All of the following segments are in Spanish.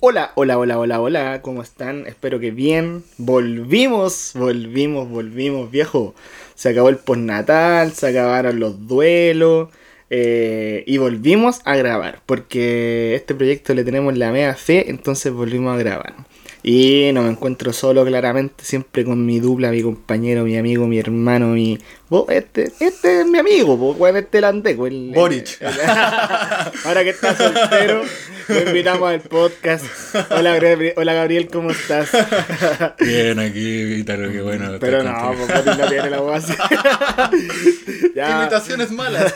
Hola, hola, hola, hola, hola, ¿cómo están? Espero que bien. Volvimos, volvimos, volvimos, viejo. Se acabó el postnatal, se acabaron los duelos. eh, y volvimos a grabar, porque este proyecto le tenemos la media fe, entonces volvimos a grabar. Y no me encuentro solo, claramente, siempre con mi dupla, mi compañero, mi amigo, mi hermano, mi... Vos, este, este es mi amigo, weón, este landeco. El, Boric. Ahora que estás soltero, lo invitamos al podcast. Hola, Gabriel, hola Gabriel, ¿cómo estás? Bien, aquí, Vítaro, qué bueno. Pero no, Boric no tiene la voz así. ¿Qué ya, invitaciones malas,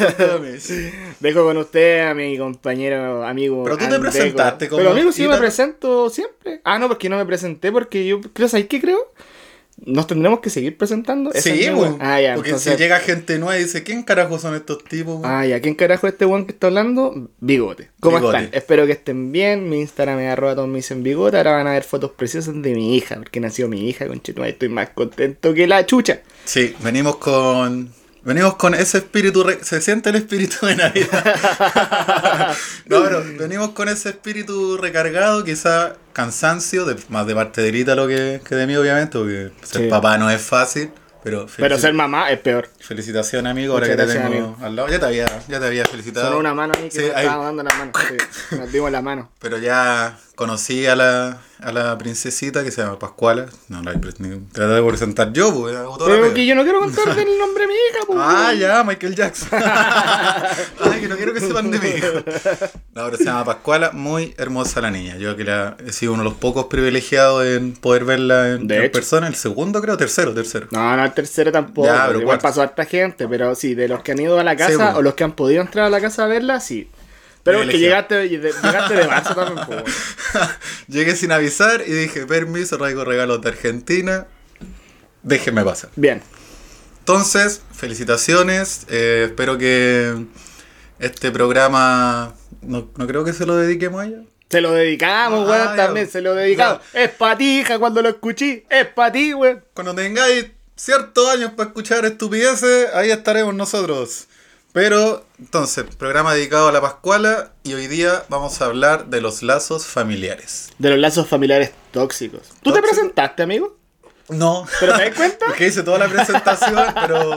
dejo con usted a mi compañero, amigo. Pero tú te Andeco. presentaste como Pero amigo, sí me presento siempre. Ah, no, porque no me presenté, porque yo creo, ¿sabes qué creo? Nos tendremos que seguir presentando. Sí, güey. Ah, ya, Porque entonces- si llega gente nueva y dice, ¿quién carajo son estos tipos? güey?" Ah, ya, ¿quién carajo es este weón que está hablando? Bigote. ¿Cómo Bigote. están? Espero que estén bien. Mi Instagram es arroba todos me dicen bigote. Ahora van a ver fotos preciosas de mi hija, porque nació mi hija, conchetumare. Estoy más contento que la chucha. Sí, venimos con. Venimos con ese espíritu. re- Se siente el espíritu de Navidad. no, pero venimos con ese espíritu recargado, quizá cansancio, de, más de parte de Ítalo que, que de mí, obviamente, porque ser Sí. papá no es fácil. Pero, Pero ser mamá es peor. Felicitaciones, amigo, ahora que te tengo amigo. al lado. Ya te había, ya te había felicitado. Sonó una mano ahí que Sí, nos ahí. estábamos dando la mano. Sí, nos dimos la mano. Pero ya conocí a la, a la princesita que se llama Pascuala. No la traté de presentar yo, la Pero que yo no quiero contarte el nombre de mi hija, pues. Ah, ya, Michael Jackson. Ay, que no quiero que sepan de mí. No, pero se llama Pascuala, muy hermosa la niña. Yo que la, he sido uno de los pocos privilegiados en poder verla en, De persona. El segundo, creo, tercero, tercero. No, no, el tercero tampoco. Ya, pero Igual cuarto. pasó harta gente, pero sí, de los que han ido a la casa pues. o los que han podido entrar a la casa a verla, sí. Pero Privilegiado. llegaste, llegaste de marzo también, pues. Llegué sin avisar y dije, permiso, traigo regalos de Argentina. Déjenme pasar. Bien. Entonces, felicitaciones. eh, espero que este programa, no, no creo que se lo dediquemos a ella. Se lo dedicamos, Ah, weón, también, se lo dedicamos. Es pa' ti, hija, cuando lo escuché. Es pa' ti, weón. Cuando tengáis ciertos años para escuchar estupideces, ahí estaremos nosotros. Pero, entonces, programa dedicado a la Pascuala y hoy día vamos a hablar de los lazos familiares. De los lazos familiares tóxicos. ¿Tú te presentaste, amigo? No. ¿Pero te das cuenta? Porque hice toda la presentación, pero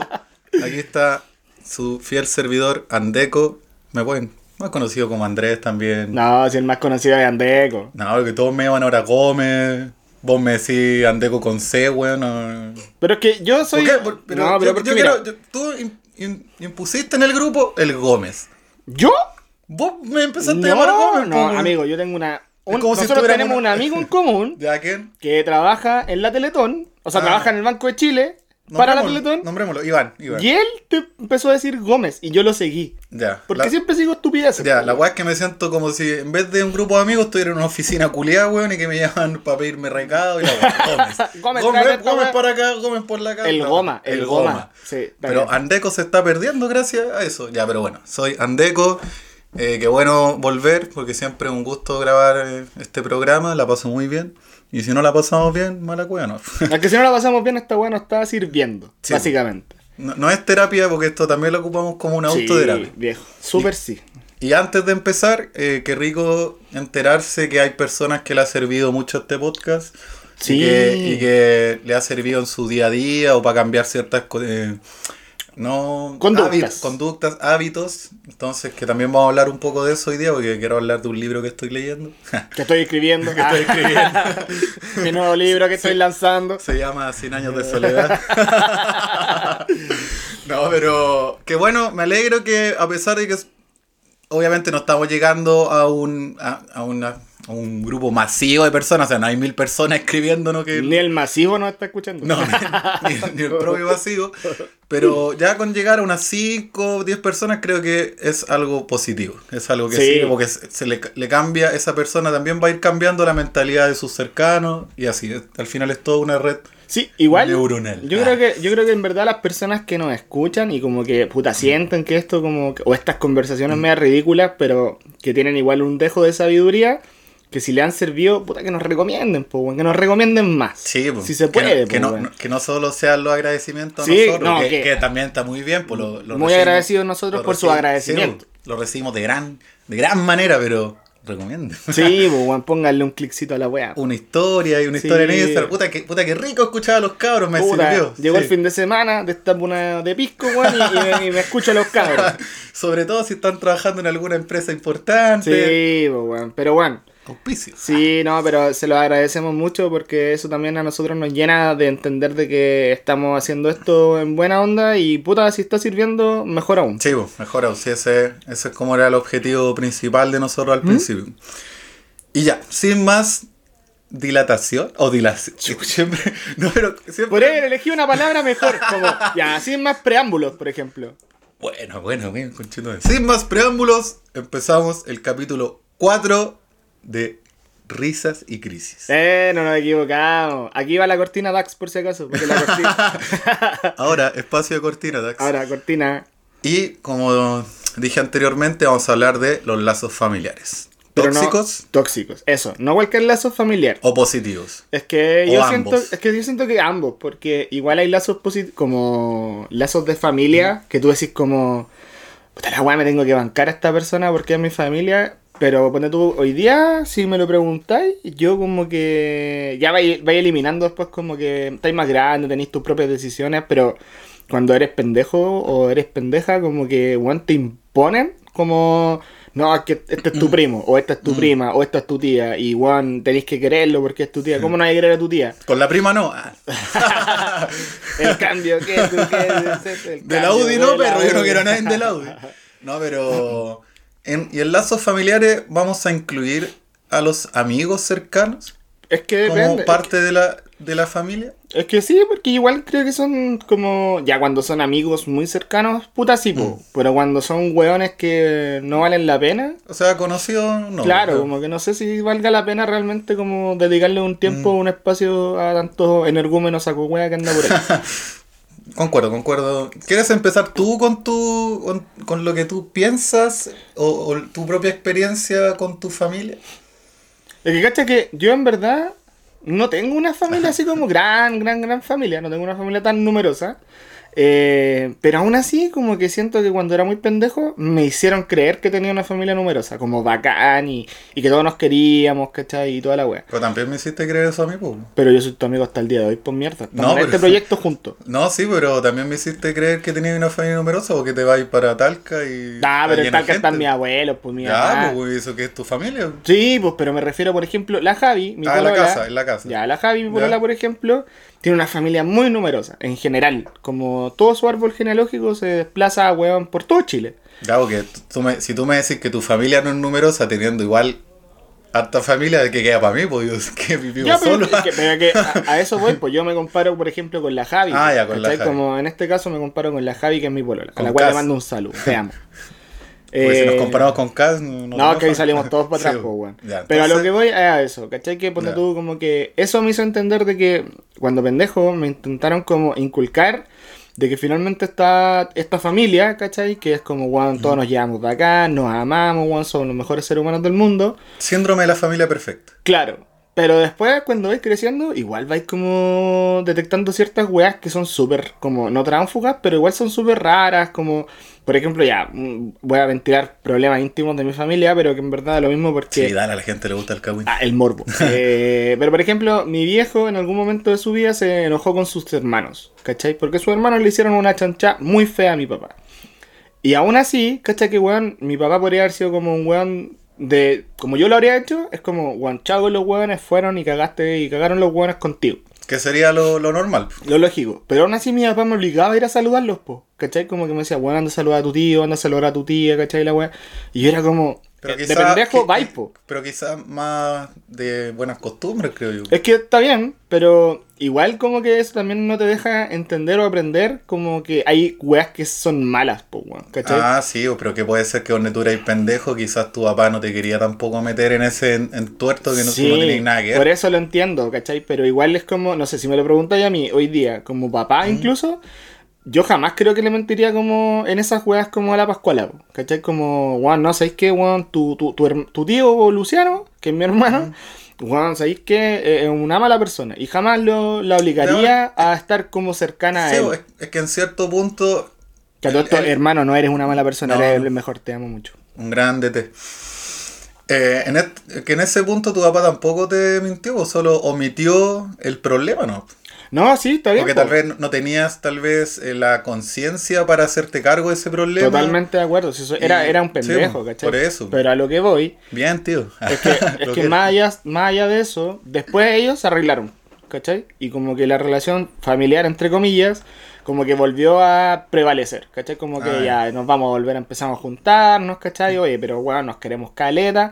aquí está su fiel servidor Andeco. Me pueden, más conocido como Andrés también. No, si el más conocido es Andeco. No, porque todos me llaman ahora Gómez. Vos me decís Andeco con C, weón. no. Pero es que yo soy. ¿Por qué? Por- pero no, pero yo- porque yo mira, quiero- yo- tú impusiste en el grupo el Gómez. ¿Yo? Vos me empezaste No, a llamar Gómez. no, po, amigo, yo tengo una. un- como si nosotros tuviéramos tenemos una- un amigo en común ¿De a quién? que trabaja en la Teletón, o sea, Ah. trabaja en el Banco de Chile para la Teletón. Nombrémoslo, Iván, Iván. Y él te empezó a decir Gómez y yo lo seguí. Ya. Porque La- siempre sigo estupideces. Ya, po, la weá es que me siento como si en vez de un grupo de amigos estuviera en una oficina culiada, weón, y que me llaman para pedirme recado y la weá. Gómez. Gómez, Gómez, Gómez para acá, Gómez por la casa. El goma, el, goma. Sí, está Pero. Andeco se está perdiendo gracias a eso. Ya, pero bueno, soy Andeco. Eh, qué bueno volver, porque siempre es un gusto grabar eh, este programa. La paso muy bien. Y si no la pasamos bien, mala cueva, no. Es que si no la pasamos bien, esta weá nos está sirviendo, Sí. básicamente. no. no es terapia, porque esto también lo ocupamos como una autoterapia. Sí, viejo. Súper sí. Y antes de empezar, eh, qué rico enterarse que hay personas que le ha servido mucho este podcast. Sí. Y que, y que le ha servido en su día a día o para cambiar ciertas eh, no, Conductas. hábit- conductas, hábitos. Entonces, que también vamos a hablar un poco de eso hoy día, porque quiero hablar de un libro que estoy leyendo. Que estoy escribiendo. que estoy escribiendo. Mi nuevo libro que estoy lanzando. Se llama 100 años de soledad. no, pero que bueno, me alegro que a pesar de que obviamente no estamos llegando a un a, a una- un grupo masivo de personas, o sea, no hay mil personas escribiéndonos que Ni el masivo nos está escuchando. no, ni, ni- ni el propio masivo, pero ya con llegar a unas 5 o 10 personas creo que es algo positivo, es algo que Sí. sí, porque se, le, le cambia, esa persona también va a ir cambiando la mentalidad de sus cercanos y así, al final es toda una red Sí, igual. Neuronal. Yo Ah. creo que, yo creo que en verdad las personas que nos escuchan y como que puta sienten que esto como que- o estas Mm. conversaciones medio ridículas, pero que tienen igual un dejo de sabiduría, que si le han servido, puta que nos recomienden, po, weón, que nos recomienden más. Sí, pues, si se que puede, que, po, no, que no solo sean los agradecimientos Sí, a nosotros, no, que, que- que también está muy bien, pues lo, lo Muy recibimos- agradecidos nosotros por su agradecimiento. sí, lo recibimos de gran, de gran manera, pero recomienden. Sí, pues, pónganle un cliccito a la weá. Una historia y una Sí. historia en Instagram. Puta que, puta que rico escuchar a los cabros, me Puta, sirvió. llegó Sí. el fin de semana, destapo una de pisco, weón, y, y me, y me escucho a los cabros. Sobre todo si están trabajando en alguna empresa importante. Sí, pues, weón. Pero, weón, Sí, no, pero se lo agradecemos mucho porque eso también a nosotros nos llena de entender de que estamos haciendo esto en buena onda y puta, si está sirviendo, mejor aún. Sí, pues, mejor aún. Sí, ese, ese es como era el objetivo principal de nosotros al ¿Mm? principio. Y ya, sin más dilatación o dilación. Siempre, no, pero siempre. Podría haber elegido una palabra mejor, como, ya, sin más preámbulos, por ejemplo. Bueno, bueno, bien, conchetumare. Sin más preámbulos, empezamos el capítulo 4 de Risas y Crisis. Eh, no nos equivocamos. Aquí va la cortina Dax, por si acaso. Porque la cortina... Ahora, espacio de cortina, Dax. Ahora, cortina. Y como dije anteriormente, vamos a hablar de los lazos familiares. pero no- Tóxicos tóxicos, eso. No cualquier lazo familiar. o positivos. Es que O yo ambos. siento, es que yo siento que ambos, porque igual hay lazos posit- como lazos de familia, que tú decís como, puta la weá me tengo que bancar a esta persona porque es mi familia, pero ponte tú, hoy día, si me lo preguntáis, yo como que ya vais, vais eliminando después como que estáis más grande, tenéis tus propias decisiones, pero cuando eres pendejo o eres pendeja, como que weón, te imponen como... No, es que este es tu primo, o esta es tu prima, o esta es tu tía, y weón, tenéis que quererlo porque es tu tía. ¿Cómo no hay que querer a tu tía? Con la prima no. El cambio que tú quieres. el De la UDI no, pero yo no quiero a nadie de la UDI. No, pero. En, y en lazos familiares vamos a incluir a los amigos cercanos Es que como depende. parte de la, de la familia. Es que sí, porque igual creo que son como. Ya cuando son amigos muy cercanos, puta sí, po. Mm. Pero cuando son hueones que no valen la pena. O sea, conocido, no. claro, como que no sé si valga la pena realmente como dedicarle un tiempo, Mm. un espacio a tantos energúmenos a hueá que anda por ahí. Concuerdo, concuerdo. ¿Quieres empezar tú con tu con, con lo que tú piensas o, o tu propia experiencia con tu familia? Es que cacha que yo en verdad no tengo una familia así como gran, gran, gran familia. No tengo una familia tan numerosa. Eh, pero aún así, como que siento que cuando era muy pendejo, me hicieron creer que tenía una familia numerosa, como bacán y, y que todos nos queríamos, ¿cachai? Y toda la wea. Pero también me hiciste creer eso a mí, pues. Pero yo soy tu amigo hasta el día de hoy, por mierda. Estamos No, en pero- este proyecto juntos. No, sí, pero también me hiciste creer que tenías una familia numerosa o que te ir para Talca y. Ah, pero está el llena tal de que están mis abuelos, pues mi Ya, mamá. pues, eso que es tu familia. Sí, pues, pero me refiero, por ejemplo, la Javi, mi Ah, en la casa, en la casa. Ya, la Javi, mi Ya. polola, por ejemplo, tiene una familia muy numerosa, en general. Como todo su árbol genealógico se desplaza, weón, por todo Chile. Ya, porque tú me- si tú me decís que tu familia no es numerosa, teniendo igual harta familia, ¿de qué queda para mí? Pues yo que Ya, pero, solo. que, pero que a, a eso voy, pues yo me comparo, por ejemplo, con la Javi. Ah, ya, con la. Javi. Como en este caso me comparo con la Javi, que es mi polola, a la cual le mando un saludo, te amo. Porque si nos Eh, comparamos con Cas, no, No, tenemos que ahí salimos todos para atrás, Sí, pues, ya, Pero a lo que voy es a eso, ¿cachai? Que ponte tú como que eso me hizo entender de que cuando pendejo me intentaron como inculcar de que finalmente está esta familia, ¿cachai? Que es como, weón, todos nos llevamos de acá, nos amamos, weón, somos los mejores seres humanos del mundo. Síndrome de la familia perfecta. Claro. Pero después, cuando vais creciendo, igual vais como detectando ciertas weas que son súper, como, no tránfugas, pero igual son súper raras, como, por ejemplo, ya, mm, voy a ventilar problemas íntimos de mi familia, pero que en verdad es lo mismo porque... Sí, dale, a la gente le gusta el cagüín. Ah, el morbo. Eh, pero por ejemplo, mi viejo en algún momento de su vida se enojó con sus hermanos, ¿cachai? Porque sus hermanos le hicieron una chancha muy fea a mi papá. Y aún así, ¿cachai? Que weón, mi papá podría haber sido como un weón de. Como yo lo habría hecho, es como, weón, chavo, los weones fueron y cagaste y cagaron los weones contigo. Que sería lo, lo normal. Lo lógico. Pero aún así mi papá me obligaba a ir a saludarlos, po. ¿Cachai? Como que me decía, weón, anda a saludar a tu tío, anda a saludar a tu tía, ¿cachai? La weá. Y yo era como. Pero eh, de pendejo, qui- vai, po. Pero quizás más de buenas costumbres, creo yo. Es que está bien, pero igual como que eso también no te deja entender o aprender como que hay weas que son malas, po, weón, ¿cachai? Ah, sí, pero que puede ser que donde tú eres pendejo, quizás tu papá no te quería tampoco meter en ese en, en tuerto que no, tú no nada que ver. por eso lo entiendo, ¿cachai? Pero igual es como, no sé, si me lo preguntáis a mí hoy día, como papá incluso, yo jamás creo que le mentiría como en esas weas como a la Pascuala, ¿cachai? Como, weón, no, ¿sabéis qué, weón? Tu, tu, tu, tu tío Luciano, que es mi hermano, weón, ¿sabéis qué? Eh, Es una mala persona y jamás lo, la obligaría a estar como cercana a él. es, es que en cierto punto, Que a todo El- el- hermano, no eres una mala persona, No. eres el mejor, te amo mucho. un gran DT. Eh, en est- que en ese punto tu papá tampoco te mintió, solo omitió el problema, ¿no? No, sí, está bien. Porque po. tal vez no tenías tal vez eh, la conciencia para hacerte cargo de ese problema. Totalmente de acuerdo. si eso- era, Y- era un sí, pendejo, po, ¿cachai? por eso. Pero a lo que voy Bien, tío. es que, es que- más, allá, más allá de eso, después ellos se arreglaron, ¿cachai? Y como que la relación familiar, entre comillas, como que volvió a prevalecer, ¿cachai? Como que Ah, ya nos vamos a volver a empezar a juntarnos, ¿cachai? Oye, pero bueno, nos queremos caleta.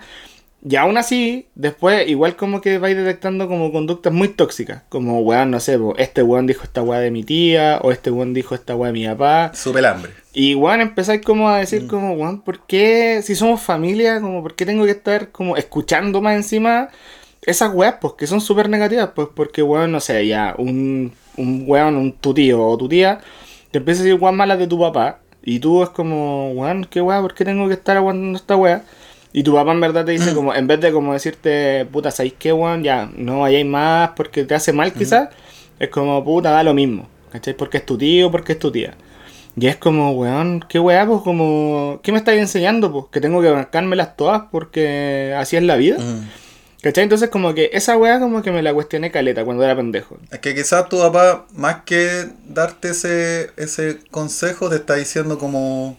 Y aún así, después, igual como que vais detectando como conductas muy tóxicas. Como, weón, no sé, po, este weón dijo esta weá de mi tía, o este weón dijo esta weá de mi papá. Supe el hambre. Y weón, empezáis como a Mm. decir como, weón, ¿por qué, si somos familia, como, por qué tengo que estar como escuchando más encima esas weas, pues, que son súper negativas? Pues porque, weón, no sé, ya, un, un weón, un tu tío o tu tía, te empieza a decir weas malas de tu papá, y tú es como, weón, qué wea, ¿por qué tengo que estar aguantando esta wea? Y tu papá en verdad te dice como, en vez de como decirte, puta, ¿sabéis qué, weón? Ya, no vayáis más porque te hace mal quizás, es como, puta, da lo mismo, ¿cachai? Porque es tu tío, porque es tu tía. Y es como, weón, qué weá, pues como, ¿qué me estáis enseñando? Pues que tengo que bancármelas todas porque así es la vida. Mm. ¿Cachai? Entonces como que esa weá como que me la cuestioné caleta cuando era pendejo. Es que quizás tu papá, más que darte ese, ese consejo, te está diciendo como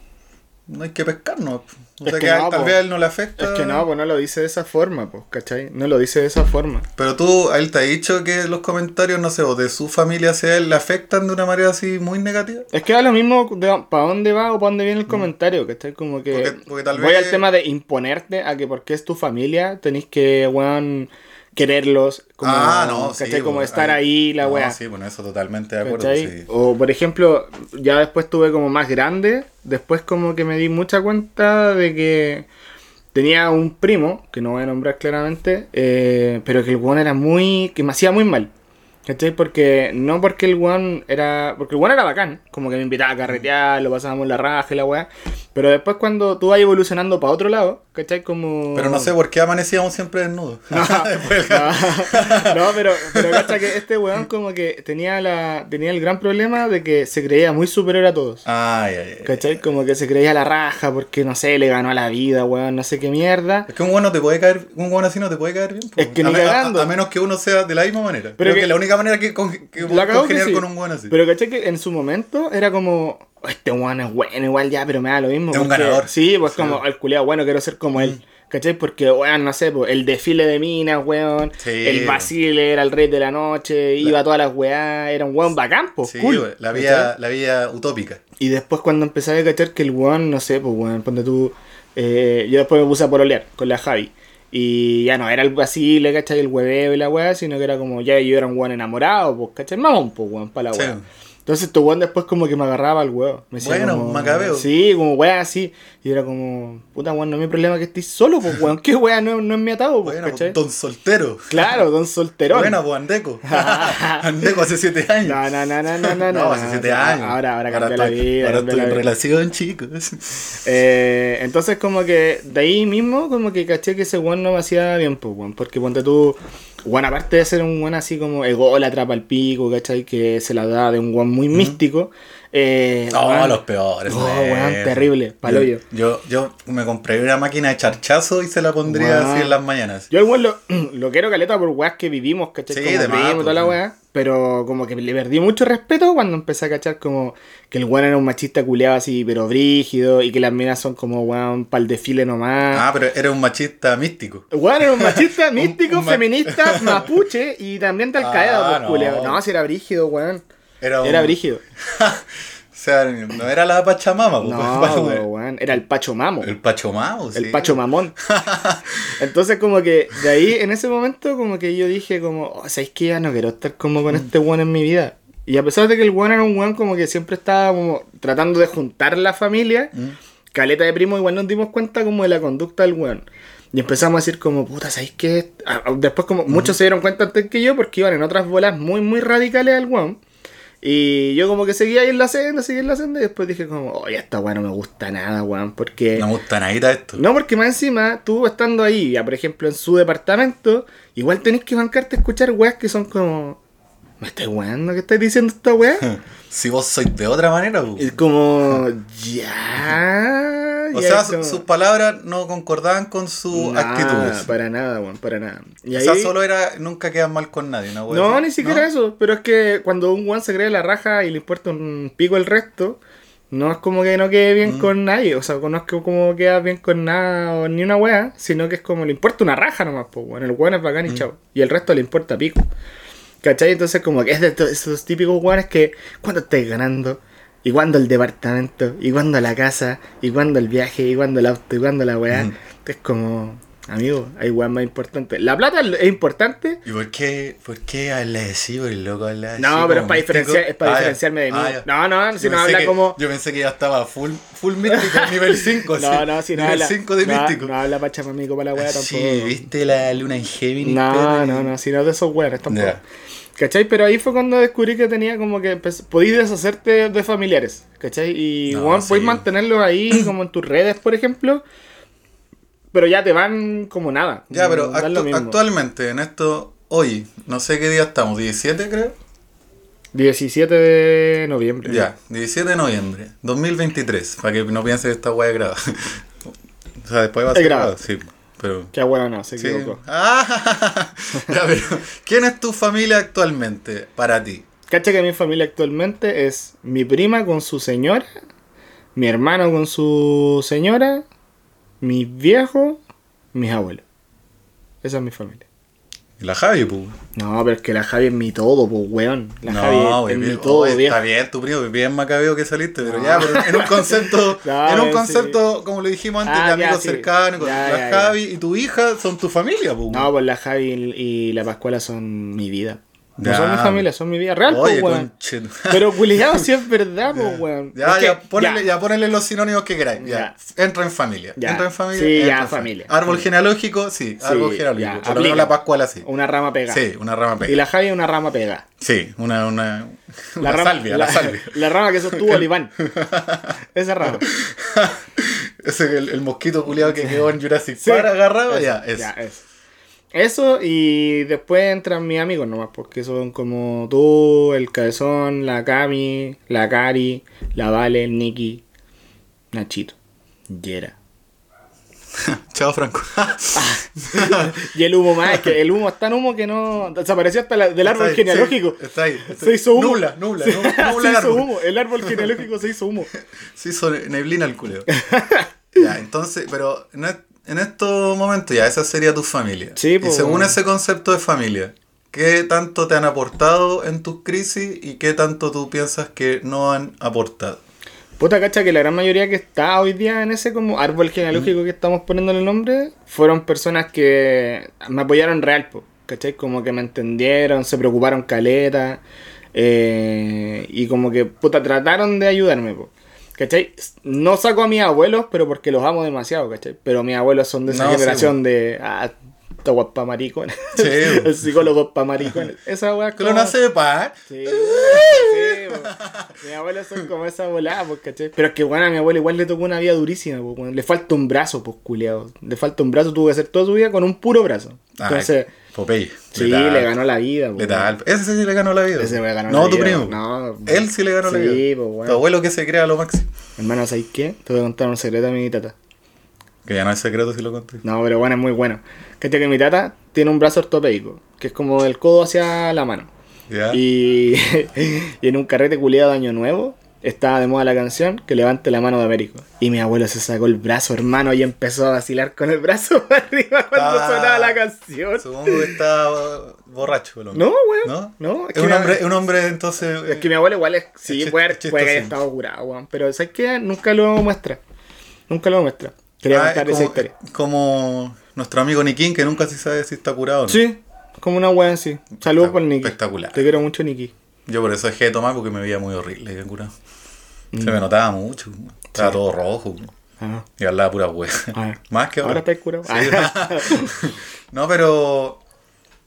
no hay que pescar, ¿no? O Es sea que no, tal vez a él no le afecta. Es que no, pues no lo dice de esa forma, pues, ¿cachai? No lo dice de esa forma. Pero tú, a él te ha dicho que los comentarios, no sé, o de su familia hacia él, le afectan de una manera así muy negativa. Es que da lo mismo de para dónde va o para dónde viene el comentario, ¿cachai? Como que Mm. Porque- porque tal voy vez- al tema de imponerte a que porque es tu familia tenéis que, weón, quererlos, como, ah, no, ¿cachai? sí. como bueno, estar ahí, la no, weá. Sí, bueno, eso totalmente de acuerdo. O por ejemplo, ya después tuve como más grande, después como que me di mucha cuenta de que tenía un primo, que no voy a nombrar claramente, eh, pero que el weón era muy, que me hacía muy mal. ¿Cachai? Porque no porque el weón era. Porque el weón era bacán. Como que me invitaba a carretear, lo pasábamos la raja y la weá. Pero después cuando tú vas evolucionando para otro lado, ¿cachai? Como. Pero no sé por qué amanecíamos siempre desnudos. No, no, no, pero, pero cacha que este weón como que tenía la tenía el gran problema de que se creía muy superior a todos. Ay, ay, ay. ¿Cachai? Como que se creía la raja porque, no sé, le ganó a la vida, weón, no sé qué mierda. Es que un weón no te puede caer, un weón así no te puede caer bien. Es que a, ni me- a- a menos que uno sea de la misma manera. Pero Creo que, que- la única manera que, con, que congeniar sí. con un weón así. Pero caché que en su momento era como, "Oh, este weón es bueno igual ya, pero me da lo mismo. Es un ganador. Sí, pues Sí. Mm. como, el culiado bueno, quiero ser como él. ¿Cachai? Porque, weón, no sé, pues, el desfile de minas, weón. Sí. El Basile era el rey de la noche, iba a todas las weas, era un weón bacán, pues, sí, cool. la vida, la vida utópica. Y después cuando empecé a cachar que el weón, no sé, pues weón, ponte tú. eh, yo después me puse a pololear con la Javi. Y ya no era el Basile, ¿cachai? El hueveo y la weá, sino que era como ya yo era un weón enamorado, pues, ¿cachai? Mamón, pues weón, para la Sí. Entonces tu weón después como que me agarraba al huevo. Me decía Bueno, como- macabeo. Sí, como weá así. Y era como, puta weón, no es mi problema que estés solo, pues weón. ¿Qué weá no, no es mi atado, pues, Bueno, don soltero. Claro, don solterón. Buena, pues Andeco. Andeco hace siete años. No, no, no, no, no, no. No, hace siete años. Ahora, ahora cambió la vida. Ahora estoy en relación, chicos. Eh, entonces como que de ahí mismo como que caché que ese weón no me hacía bien, pues, weón. Porque ponte tú, weón, aparte de ser un weón así como ególatra el pico, ¿cachai? Que se la da de un weón muy místico. Eh, No, weón, los peores. No, eh. weón, terrible, palo yo. Yo, yo me compré una máquina de charchazo y se la pondría así en las mañanas. Yo al weón lo, lo quiero caleta por weas que vivimos, ¿cachai? Sí, como de pues, toda la sí. wea. Pero como que le perdí mucho respeto cuando empecé a cachar como que el weón era un machista culeado así, pero brígido, y que las minas son como weón para el desfile nomás. Ah, pero era un machista místico. Weón era un machista místico, un feminista, mapuche y también de Al Qaeda, Ah, pues, no. culiao. No, si era brígido, weón. Era, un- Era brígido. O sea, no era la Pachamama, pues, No, pa- weón. Era el Pacho Mamo. El Pachomamo, sí. El Pacho Mamón. Entonces, como que de ahí, en ese momento, como que yo dije, como, oh, ¿sabéis que ya no quiero estar como con este weón en mi vida? Y a pesar de que el weón era un weón como que siempre estaba como tratando de juntar la familia, Mm. caleta de primo, igual nos dimos cuenta como de la conducta del weón. Y empezamos a decir como, puta, ¿sabéis qué? Ah, ah, Después como, muchos se dieron cuenta antes que yo porque iban en otras bolas muy, muy radicales al weón. Y yo como que seguía ahí en la senda, seguía en la senda y después dije como, oye, esta weón no me gusta nada, weón, porque... No me gusta nadita esto. No, porque más encima, tú estando ahí, ya por ejemplo en su departamento, igual tenés que bancarte a escuchar weas que son como. ¿Me estás weando que estás diciendo esta wea? Si vos sois de otra manera, pues. es como. Ya. O ahí sea, como- sus palabras no concordaban con sus Nada, actitudes. Para nada, weón, para nada. Y o ahí- sea, solo era nunca quedan mal con nadie, ¿no? No, ni siquiera eso. Pero es que cuando un weón se cree la raja y le importa un pico el resto, no es como que no quede bien Mm. con nadie. O sea, no es que como queda bien con nada o ni una wea, sino que es como le importa una raja nomás, pues, weón. El weón es bacán y Mm. chao. Y el resto le importa pico. ¿Cachai? Entonces, como que es de esos típicos weones que, ¿cuándo estáis ganando? ¿Y cuándo el departamento? ¿Y cuándo la casa? ¿Y cuándo el viaje? ¿Y cuándo el auto? ¿Y cuándo la weá? Mm. Es como, amigo, hay weas más importantes. La plata es importante, ¿Y por qué, por qué habla así? El loco habla así No, pero es para diferenciar, es para Ah, diferenciarme de mí. Ah, no, no, si no habla que- como. Yo pensé que ya estaba full, full místico, nivel 5. No, no, si no nivel habla. 5 de no, místico. no habla pachamamico para la wea tampoco. Sí, ¿viste la luna en Géminis? No, no, no, si no de esos weones tampoco. Ya. ¿Cachai? Pero ahí fue cuando descubrí que tenía como que podéis deshacerte de familiares. ¿Cachai? Y No, weón, sí. podéis mantenerlos ahí como en tus redes, por ejemplo. Pero ya te van como nada. Ya, pero actu- actualmente, en esto, hoy, no sé qué día estamos, 17 creo. 17 de noviembre. Ya, 17 de noviembre, 2023, para que no piense que esta weá es grabada. o sea, después va a ser grabada. sí, pero... Qué weón, no, se Sí. equivocó. Ah, ya, pero, ¿quién es tu familia actualmente para ti? Cacha que mi familia actualmente es mi prima con su señora, mi hermano con su señora, mis viejos, mis abuelos. Esa es mi familia. Y La Javi, pues. No, pero es que la Javi es mi todo, pues, weón. La Javi güey, es mi todo, viejo. Está bien, tu primo, bien macabeo que saliste, pero No. ya, pero en un concepto, No, en un sí. concepto, como lo dijimos antes, Ah, de ya, amigos sí. cercanos, Ya, la ya, Javi y tu hija son tu familia, pues. No, pues la Javi y la Pascuala son mi vida. No Ya. son mi familia, son mi vida real, Oye, pues, weón. Pero culiado, si es verdad, pues, weón. Ya, Es ya, ponele, ya. ponele los sinónimos que queráis. Ya. Entra en familia. Entra en familia. Sí, ya, en familia. Árbol Sí. genealógico, sí. Sí, árbol genealógico. ya, Por lo aplica. menos la Pascuala sí. Una rama pegada. Sí, una rama pega. Y la Javi es una rama pegada. Sí, una, una, La, rama, salvia, la, salvia. la rama que sostuvo el Iván. Esa rama. Ese es el, el mosquito culiado que quedó en Jurassic. Park agarrado, ya, es. ya, eso. Eso y después entran mis amigos nomás, porque son como tú, el Cabezón, la Cami, la Cari, la Vale, el Nicky, Nachito, Yera. Chao, Franco. Y el humo más, es que el humo es tan humo que no desapareció hasta la- del árbol Está ahí, genealógico. sí, está ahí. está Se hizo humo. Nubla, nubla, Se- nubla, nubla se el hizo árbol. humo. El árbol genealógico se hizo humo. Se hizo neblina el culeo. ya, entonces, pero en, est- en estos momentos ya, esa sería tu familia. Sí, y pues, según bueno. ese concepto de familia, ¿qué tanto te han aportado en tus crisis y qué tanto tú piensas que no han aportado? Puta cacha que la gran mayoría que está hoy día en ese como árbol genealógico que estamos poniéndole el nombre fueron personas que me apoyaron real, po, ¿cachai? Como que me entendieron, se preocuparon caleta eh, y como que puta trataron de ayudarme, po, ¿cachai? No saco a mis abuelos, pero porque los amo demasiado, ¿cachai? Pero mis abuelos son de esa No, sí, generación de... Ah, esta guapa maricones. Sí, el psicólogo pa maricones. Esa weá como- nace de paz. Sí, sí. Mis abuelos son como esa volada, pues, ¿cachai? Pero es que, bueno, a mi abuelo igual le tocó una vida durísima, pues. Le falta un brazo, pues, culiado. Le falta un brazo, tuvo que hacer toda su vida con un puro brazo. Entonces, Popeye. sí, letal, le ganó la vida, letal. Ese sí le ganó la vida. Ese me ganó no la tu vida. primo. No, Él sí le ganó la sí, vida. pues, weón. Tu abuelo que se crea lo máximo. Hermano, ¿sabes qué? Te voy a contar un secreto a mi tata. Que ya no es secreto si lo conté. No, pero bueno, es muy bueno. Cacha que mi tata tiene un brazo ortopédico, que es como del codo hacia la mano. ¿Ya? Y, y en un carrete culiado de Año Nuevo estaba de moda la canción que levante la mano de Américo. Y mi abuelo se sacó el brazo, hermano, y empezó a vacilar con el brazo para arriba cuando Ah. sonaba la canción. Supongo que está uh, borracho el hombre. No, weón. ¿No? No, es, que un hombre, un hombre entonces. Es que mi abuelo igual es. Sí, Es puede, puede que haya estado curado, weón. Pero ¿sabes qué? Nunca lo muestra. Nunca lo muestra. Quería Ah, contar es esa como, historia. como nuestro amigo Nikin, que nunca se sabe si está curado o no. Sí, como una weón así. Saludos por Niki. Espectacular. Te quiero mucho, Niki. Yo por eso dejé de tomar porque me veía muy horrible curado. Se Mm. me notaba mucho. Estaba todo rojo. Ah, Y hablaba pura wea. ah. Más que Ahora ahora. estáis curado. Sí. Ah. no, pero.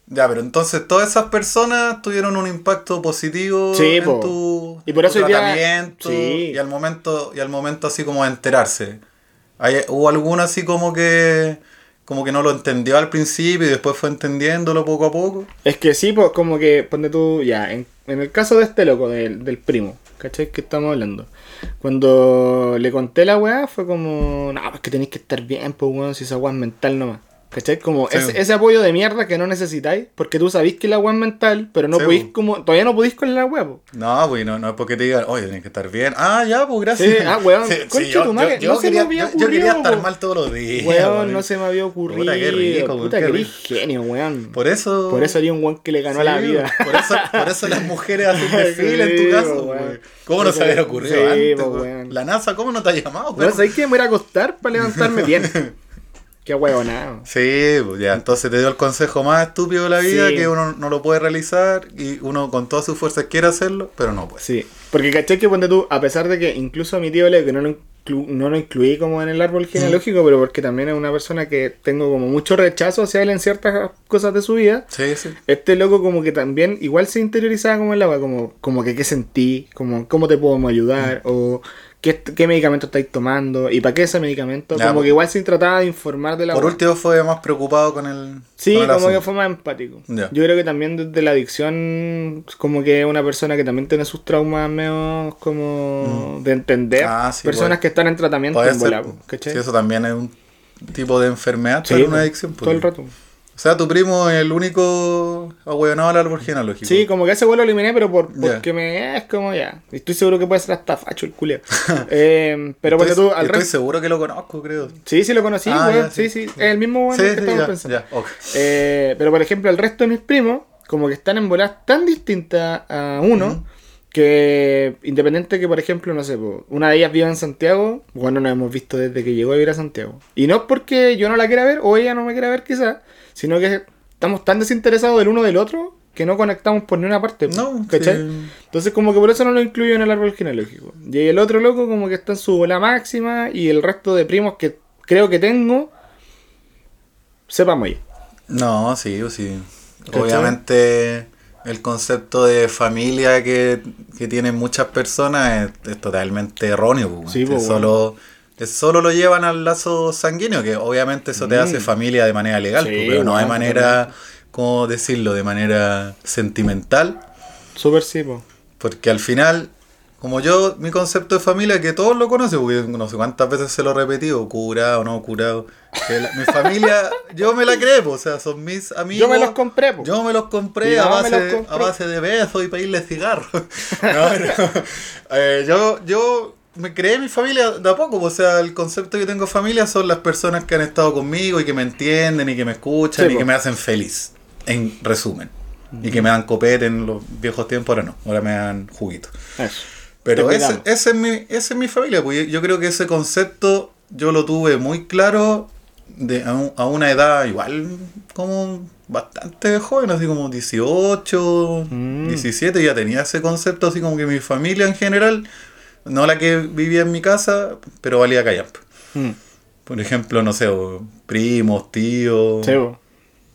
Ya, pero entonces todas esas personas tuvieron un impacto positivo Sí, en po. tu, Y por tu eso día- tratamiento sí. y al momento y al momento así como de enterarse. ¿Hay, ¿Hubo alguno así como que como que no lo entendió al principio y después fue entendiéndolo poco a poco? Es que sí, pues como que, ponte tú, ya, en, en el caso de este loco, del, del primo, ¿cachai? ¿Qué estamos hablando? Cuando le conté la weá, fue como, no, es que tenéis que estar bien, pues weón, si esa weá es mental nomás. ¿Cachai? Como Sí. ese, ese apoyo de mierda que no necesitáis, porque tú sabís que la weá es mental, pero no Sí, podís po. como, todavía no podís con la po. No, pues no, no es porque te digan, oye, tienes que estar bien. Ah, ya, pues gracias. Sí, ah, weón, concha yo, tu madre, yo- yo no se me quería, había yo- yo quería ocurrido, estar mal todos los días. Weón, no se me había ocurrido. Puta, qué rico, Puta, qué que rico. genio, weón. Por eso. Por eso haría un weón que le ganó la vida. Por eso, por eso las mujeres hacen desfile en tu caso, güey. weón. ¿Cómo no se había ocurrido antes? güey? weón. La NASA, ¿cómo no te ha llamado, Weón, güey? ¿sabés que me voy a acostar para levantarme bien? Qué huevonado. Sí, pues ya, entonces te dio el consejo más estúpido de la vida Sí. que uno no lo puede realizar y uno con todas sus fuerzas quiere hacerlo, pero no puede. Sí, porque caché que ponte tú, a pesar de que incluso a mi tío le que no lo, inclu- no lo incluí como en el árbol genealógico, pero porque también es una persona que tengo como mucho rechazo hacia él en ciertas cosas de su vida. Sí, sí. Este loco como que también igual se interiorizaba como en la wea, como, como que qué sentí, como cómo te podemos ayudar, o qué, qué medicamento estáis tomando, y para qué ese medicamento, Ya, como que igual se trataba de informar de la Por último fue más preocupado con el. Sí, con el como que fue más empático. Ya. Yo creo que también desde la adicción, como que es una persona que también tiene sus traumas medio como de entender. Ah, sí, Personas que están en tratamiento en. ¿cachai? Sí, eso también es un tipo de enfermedad, Sí, una adicción. Todo el rato. O sea, tu primo es el único ahueonado al árbol genealógico. Sí, como que ese vuelo lo eliminé, pero por, porque me es como ya. Y Estoy seguro que puede ser hasta facho el culeo. eh, pero estoy, porque tú al estoy seguro que lo conozco, creo. Sí, sí lo conocí, Ah, ya, sí, sí. sí. Es el mismo weón sí, que sí, estamos ya, pensando. ya. Eh, pero por ejemplo, el resto de mis primos, como que están en bolas tan distintas a uno, que independiente que, por ejemplo, no sé, una de ellas vive en Santiago, bueno, nos hemos visto desde que llegó a vivir a Santiago. Y no es porque yo no la quiera ver o ella no me quiera ver quizás, sino que estamos tan desinteresados del uno del otro que no conectamos por ni una parte. No, ¿cachai? sí. Entonces como que por eso no lo incluyo en el árbol genealógico. Y el otro loco como que está en su bola máxima y el resto de primos que creo que tengo, sepamos ya. No, sí, o sí. ¿Cachai? Obviamente el concepto de familia que, que tienen muchas personas es, es totalmente erróneo. pues, Sí, que pues, solo, es solo lo llevan al lazo sanguíneo, que obviamente eso te Mm. hace familia de manera legal, Sí, pues, pero no de bueno, manera, ¿cómo decirlo? De manera sentimental. Súper sí, po. Porque al final, como yo, mi concepto de familia, que todos lo conocen, porque no sé cuántas veces se lo he repetido, curado, no curado. que la- mi familia, yo me la creo, o sea, son mis amigos. Yo me los compré, po. Yo me los compré a base, los a base de besos y pedirle cigarros. No, no. Eh, yo, yo me creé mi familia de a poco, o sea, el concepto que tengo familia son las personas que han estado conmigo y que me entienden y que me escuchan Sí, y po. que me hacen feliz, en resumen. Y que me dan copete en los viejos tiempos, ahora no, ahora me dan juguito. Eso. Pero ese, ese es mi, esa es mi familia, pues yo- yo creo que ese concepto yo lo tuve muy claro de, a, un- a una edad igual como bastante joven, así como 18, Mm. 17, ya tenía ese concepto así como que mi familia en general, no la que vivía en mi casa, pero valía callar. Mm. Por ejemplo, no sé, primos, tíos. Sí.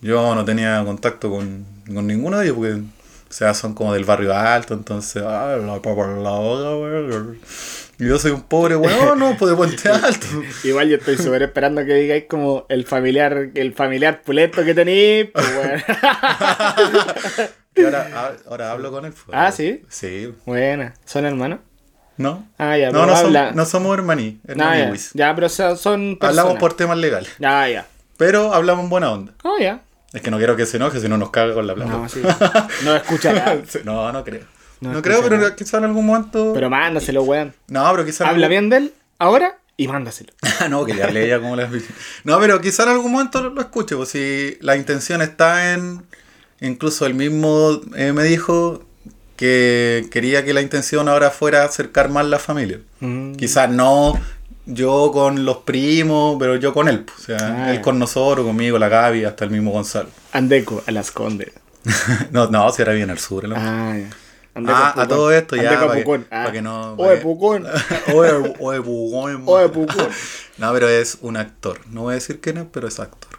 Yo no tenía contacto con, con ninguno de ellos porque, o sea, son como del barrio alto, entonces, ah, la papa la boca, weón. Y yo soy un pobre weón, no, pues de Puente Alto. Igual yo estoy súper esperando que digáis como el familiar, el familiar puleto que tenéis. Pues, bueno. Y ahora, ah, ahora hablo con él. pues. Ah, ¿sí? Sí. Buena. ¿Son hermanos? ¿No? Ah, ya, No, no, habla. no somos hermaní, Ah, ya. pero o sea, son personas. Hablamos por temas legales, Ya, ya. pero hablamos en buena onda. Oh, ya. Es que no quiero que se enoje, si no nos caga con la plata. No, sí. No escuchará. No, no creo. No No, creo, pero quizá en algún momento. Pero mándaselo, weón. No, pero quizá Habla algún- bien de él ahora y mándaselo. Ah, no, que le hablé ella como las No, pero quizá en algún momento lo, lo escuche, pues si la intención está en. Incluso él mismo eh, me dijo que quería que la intención ahora fuera acercar más la familia. Mm. Quizás no yo con los primos, pero yo con él. O sea, Ah, él con nosotros, conmigo, la Gaby, hasta el mismo Gonzalo. Andeco, a las condes. no, no, si era bien al sur. el. Ah, ya. Andeco Ah, a todo esto ya, Andeco pa' que- Ah. que no- Pucón. Oye, oye, Pucón, Pucón. No, pero es un actor. No voy a decir quién es, pero es actor.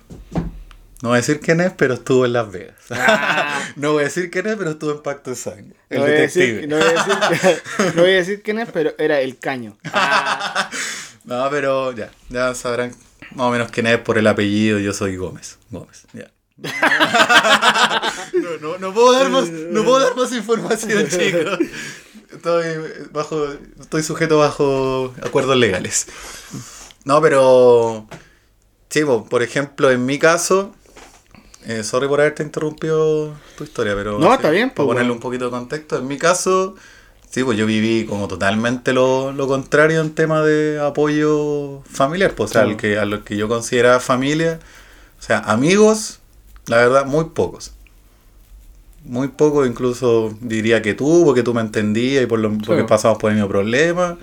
No voy a decir quién es, pero estuvo en Las Vegas. Ah. no voy a decir quién es, pero estuvo en Pacto de Sangre. El No voy, a detective. decir, no, voy a decir, no voy a decir quién es, pero era el caño. Ah, No, pero ya, ya sabrán más o menos quién es por el apellido. Yo soy Gómez. Gómez, ya. no, no, no puedo dar más, no puedo dar más información, chicos. estoy, bajo, estoy sujeto bajo acuerdos legales. No, pero. Sí, po, por ejemplo, en mi caso. Eh, sorry por haberte interrumpido tu historia, pero. No, así, está bien, Para pues, ponerle bueno. un poquito de contexto. En mi caso. Sí, pues yo viví como totalmente lo, lo contrario en tema de apoyo familiar. Pues, o sea, al que, a lo que yo consideraba familia. O sea, amigos, la verdad, muy pocos. Muy pocos, incluso diría que tú, porque tú me entendías y por lo porque Claro. pasamos por el mismo problema.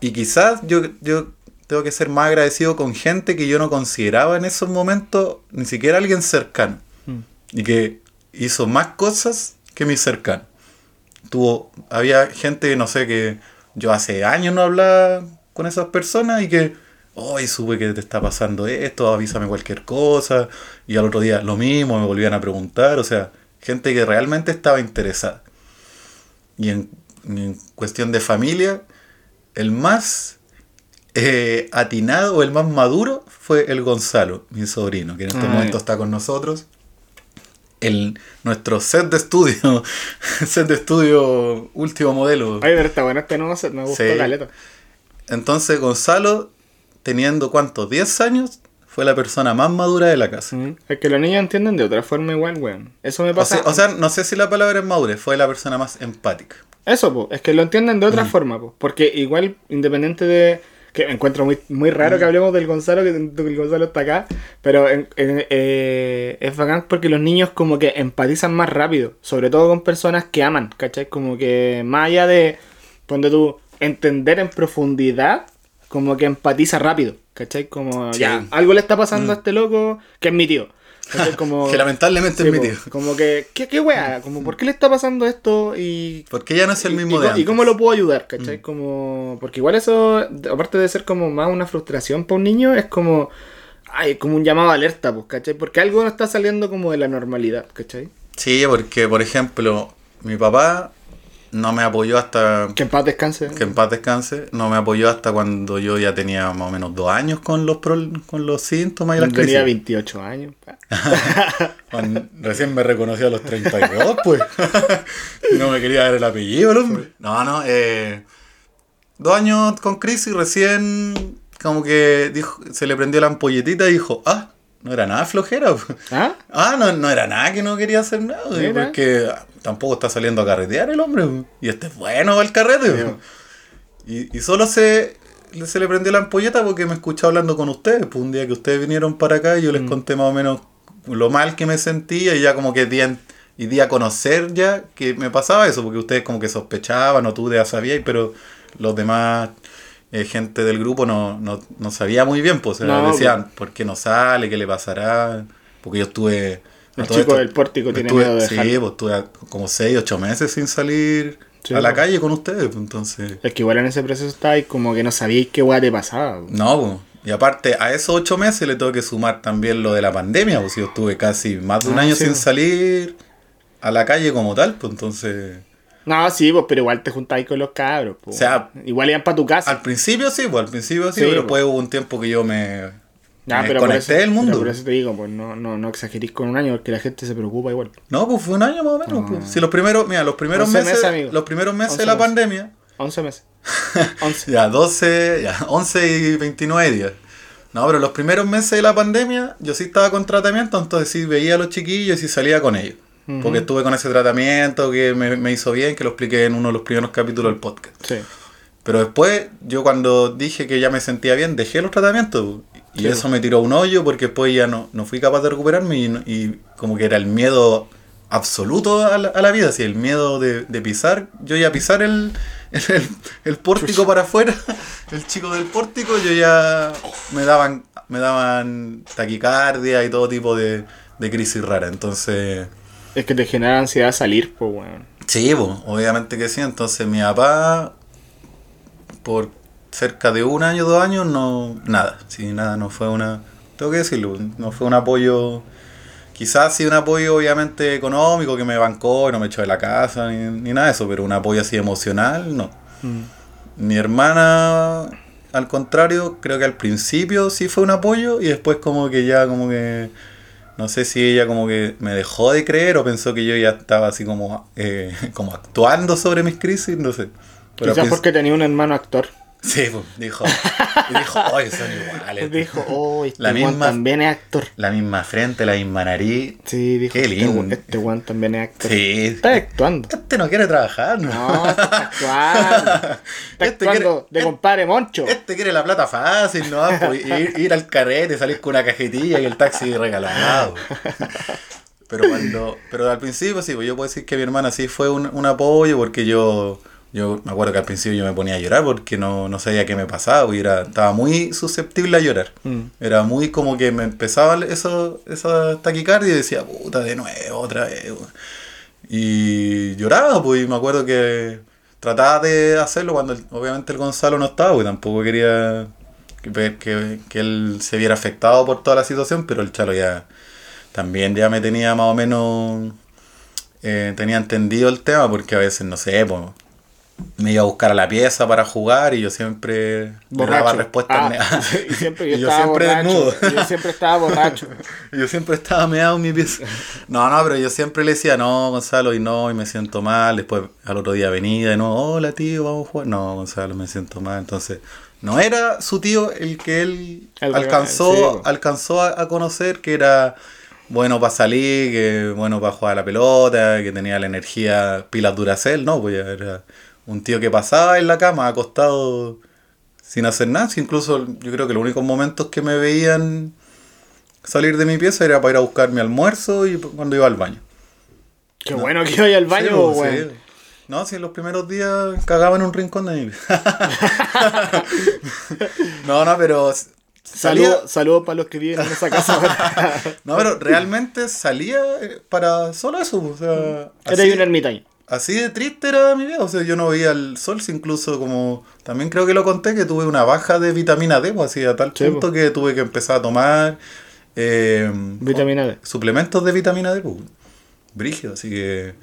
Y quizás yo, yo tengo que ser más agradecido con gente que yo no consideraba en esos momentos ni siquiera alguien cercano. Mm. Y que hizo más cosas que mis cercanos. Tuvo, había gente, no sé, que yo hace años no hablaba con esas personas y que, hoy supe que te está pasando esto, avísame cualquier cosa. Y al otro día lo mismo, me volvían a preguntar. O sea, gente que realmente estaba interesada. Y en, en cuestión de familia, el más eh, atinado o el más maduro fue el Gonzalo, mi sobrino, que en este Ah, momento está con nosotros. El, nuestro set de estudio, set de estudio último modelo. Ay, pero está bueno este nuevo set, me gustó Sí. caleta. Entonces Gonzalo, teniendo cuántos, 10 años, fue la persona más madura de la casa. Mm. Es que los niños entienden de otra forma igual, weón. Eso me O pasa. sea, o sea, no sé si la palabra es madurez, fue la persona más empática. Eso, po, es que lo entienden de Mm. otra forma, po, porque igual, independiente de... Que encuentro muy, muy raro Mm. que hablemos del Gonzalo, que el Gonzalo está acá, pero en- en- eh, es bacán porque los niños como que empatizan más rápido, sobre todo con personas que aman, ¿cachai? Como que más allá de, ponte tú, entender en profundidad, como que empatiza rápido, ¿cachai? Como, Sí. ya, algo le está pasando a este loco, que es mi tío. Que lamentablemente Sí, es mi tío. Como que, ¿qué, qué weá? Como, ¿por qué le está pasando esto? Y Porque ya no es el mismo y, de co- antes. ¿Y cómo lo puedo ayudar? ¿Cachai? Mm. Como, porque igual eso, aparte de ser como más una frustración para un niño, es como, ay, como un llamado de alerta, pues, ¿cachai? Porque algo no está saliendo como de la normalidad, ¿cachai? Sí, porque, por ejemplo, mi papá no me apoyó hasta Que en paz descanse. que en paz descanse, no me apoyó hasta cuando yo ya tenía más o menos dos años con los pro- con los síntomas y las Tenía crisis. 28 años. Cuando recién me reconoció a los 32, pues. no me quería dar el apellido el hombre. No, no, eh, dos años con crisis, recién como que dijo, se le prendió la ampolletita y dijo, ah, no era nada flojera. pues. ¿Ah? Ah, no, no era nada que no quería hacer nada. Mira. Porque tampoco está saliendo a carretear el hombre. Y este es bueno el carrete. Sí. Y, y solo se, se le prendió la ampolleta porque me escuché hablando con ustedes. Pues un día que ustedes vinieron para acá y yo Mm. les conté más o menos lo mal que me sentía y ya como que di, en- y di a conocer ya que me pasaba eso. Porque ustedes como que sospechaban o tú ya sabías, pero los demás... eh, gente del grupo no, no, no sabía muy bien, pues No, decían, ¿por qué no sale? ¿Qué le pasará? Porque yo estuve... El chico esto- del pórtico tiene miedo de Sí, dejar. pues estuve como 6, 8 meses sin salir Sí, a la pues. calle con ustedes, pues, entonces... Es que igual en ese proceso estabais como que no sabíais qué weá te pasaba. po. No, pues, y aparte a esos 8 meses le tengo que sumar también lo de la pandemia, pues yo estuve casi más de un Ah, año sí, sin pues. salir a la calle como tal, pues entonces... No, sí, pues, pero igual te juntáis con los cabros. po. O sea, igual iban para tu casa. Al principio sí, pues al principio sí, Sí, pero pues. después hubo un tiempo que yo me, Ya, me pero por desconecté eso, del mundo. pero por eso te digo, pues no, no, no exagerís con un año porque la gente se preocupa igual. No, pues fue un año más o menos. Ah. pues. Si los primeros, mira, los primeros 11 meses, meses, los primeros meses 11 de la meses. pandemia, 11 meses. 11. Ya, 12, ya, 11 y 29 días. No, pero los primeros meses de la pandemia yo sí estaba con tratamiento, entonces sí veía a los chiquillos y sí salía con ellos. Ujú. Porque estuve con ese tratamiento que me, me hizo bien, que lo expliqué en uno de los primeros capítulos del podcast. Sí. Pero después, yo cuando dije que ya me sentía bien, dejé los tratamientos. Y Sí, eso me tiró un hoyo porque después ya no, no fui capaz de recuperarme y, y como que era el miedo absoluto a la, a la vida. Así, el miedo de, de pisar, yo ya pisar el, el, el pórtico para afuera, el chico del pórtico, yo ya me daban, me daban taquicardia y todo tipo de, de crisis rara. Entonces... Es que te genera ansiedad salir, pues, weón. Sí, pues, obviamente que sí. Entonces mi papá, por cerca de un año, dos años, no, nada. Sí, nada, no fue una, tengo que decirlo, no fue un apoyo, quizás sí un apoyo obviamente económico que me bancó y no me echó de la casa ni, ni nada de eso, pero un apoyo así emocional, no. Mm. Mi hermana, al contrario, creo que al principio sí fue un apoyo y después como que ya como que no sé si ella como que me dejó de creer o pensó que yo ya estaba así como, eh, como actuando sobre mis crisis, no sé. Pero Quizás porque tenía un hermano actor. Sí, pues, dijo. Y dijo, oye, son iguales. Dijo, oh, este La misma- también es actor. La misma frente, la misma nariz. Sí, dijo, Qué este lindo. este weón también es actor. Sí. Está actuando. Este no quiere trabajar, ¿no? No, está actuando. Está Este actuando quiere- de compadre Moncho. Este quiere la plata fácil, ¿no? Pues ir, ir al carrete, salir con una cajetilla y el taxi regalado. Pero cuando. Pero al principio sí, pues yo puedo decir que mi hermana sí fue un, un apoyo porque yo. Yo me acuerdo que al principio yo me ponía a llorar porque no, no sabía qué me pasaba, porque era, estaba muy susceptible a llorar. Mm. Era muy como que me empezaba eso, esa taquicardia y decía, puta, de nuevo, otra vez. weón". Y lloraba, pues, y me acuerdo que trataba de hacerlo cuando el- obviamente el Gonzalo no estaba, porque tampoco quería que, que, que él se viera afectado por toda la situación, pero el Chalo ya también ya me tenía más o menos, eh, tenía entendido el tema, porque a veces, no sé, pues, me iba a buscar a la pieza para jugar y yo siempre Borracho. daba respuestas Ah, y siempre yo, Y yo estaba siempre borracho. desnudo. Yo siempre estaba borracho. Yo siempre estaba meado en mi pieza. No, no, pero yo siempre le decía, no, Gonzalo, y no, y me siento mal. Después al otro día venía de nuevo, hola tío, vamos a jugar. No, Gonzalo, me siento mal. Entonces, no era su tío el que él El alcanzó, alcanzó a, a conocer, que era bueno para salir, que bueno para jugar a la pelota, que tenía la energía pilas Duracell, no, pues ya era un tío que pasaba en la cama acostado sin hacer nada. Incluso yo creo que los únicos momentos que me veían salir de mi pieza era para ir a buscar mi almuerzo y cuando iba al baño. Qué bueno que iba al baño, Sí, pues, sí. No, si en los primeros días cagaba en un rincón de mi pieza. no, no, pero Saludos saludo para los que viven en esa casa. no, pero realmente salía eh, para solo eso, o sea, Era así, un ermitaño. Así de triste era mi vida, o sea, yo no veía el sol, incluso como, también creo que lo conté, que tuve una baja de vitamina D, pues así a tal Sí, punto que tuve que empezar a tomar eh, Vitamina D. suplementos de vitamina D, pues, brígido, así que...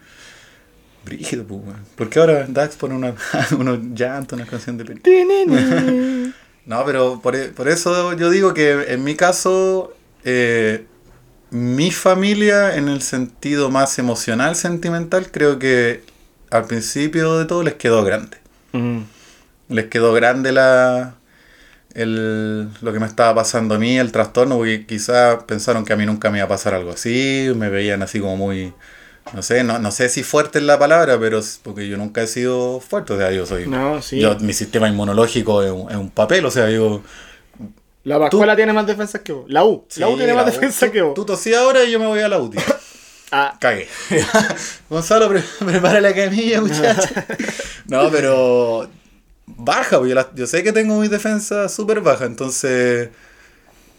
Brígido, pues. Porque ahora Dax pone una, unos llantos, una canción de. No, pero por, por eso yo digo que en mi caso, eh, mi familia, en el sentido más emocional, sentimental, creo que al principio de todo les quedó grande. Mm. Les quedó grande la, el, lo que me estaba pasando a mí, el trastorno, porque quizás pensaron que a mí nunca me iba a pasar algo así, me veían así como muy, no sé, no, no sé si fuerte es la palabra, pero es porque yo nunca he sido fuerte, o sea, yo soy... No, sí. Yo, mi sistema inmunológico es un, es un papel, o sea, yo... La Pascuala tiene más defensas que vos. La U. la U Sí, tiene más la U. defensa Tú- que vos. Tú tosías ahora y yo me voy a la UTI. Ah, Cagué. Gonzalo, pre- prepara la camilla, muchacho. No, pero baja, porque yo, la- yo sé que tengo mi defensa súper baja, entonces...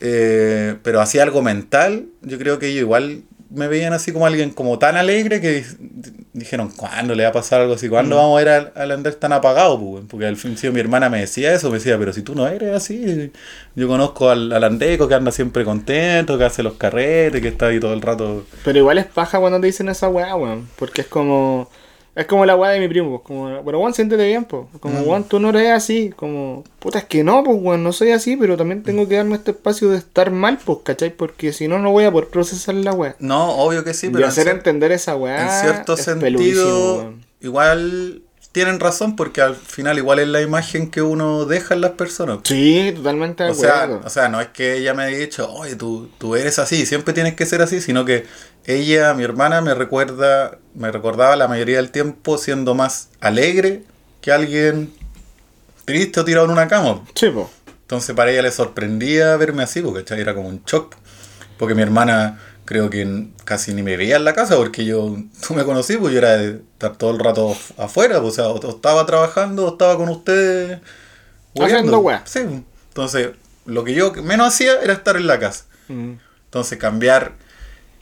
eh, pero hacía algo mental, yo creo que ellos igual me veían así como alguien como tan alegre que di- dijeron, ¿cuándo le va a pasar algo así? ¿Cuándo vamos a ver al, al Andrés tan apagado? pues? Porque al principio mi hermana me decía eso, me decía, pero si tú no eres así, yo conozco al, al Andeco que anda siempre contento, que hace los carretes, que está ahí todo el rato. pero igual es paja cuando te dicen esa weá, weón. Porque es como. Es como la weá de mi primo, pues, como, pero weón, siéntete bien, pues. Como, Mm. weón, tú no eres así. Como, puta, es que no, pues, weón, no soy así, pero también tengo que darme este espacio de estar mal, pues, ¿cachai? Porque si no, no voy a poder procesar la weá. No, obvio que sí, y pero en, hacer entender esa weá. en cierto es sentido, igual tienen razón porque al final igual es la imagen que uno deja en las personas. Sí, totalmente de O sea, acuerdo. o sea, no es que ella me haya dicho, oye, tú, tú eres así, siempre tienes que ser así, sino que ella, mi hermana, me recuerda, me recordaba la mayoría del tiempo siendo más alegre que alguien triste o tirado en una cama. Sí, pues. Entonces para ella le sorprendía verme así, porque era como un shock. Porque mi hermana creo que casi ni me veía en la casa, porque yo, tú me conocí, pues yo era de estar todo el rato af- afuera, pues, o sea, o estaba trabajando o estaba con ustedes. Haciendo weá. Sí, entonces lo que yo menos hacía era estar en la casa. Mm. Entonces cambiar,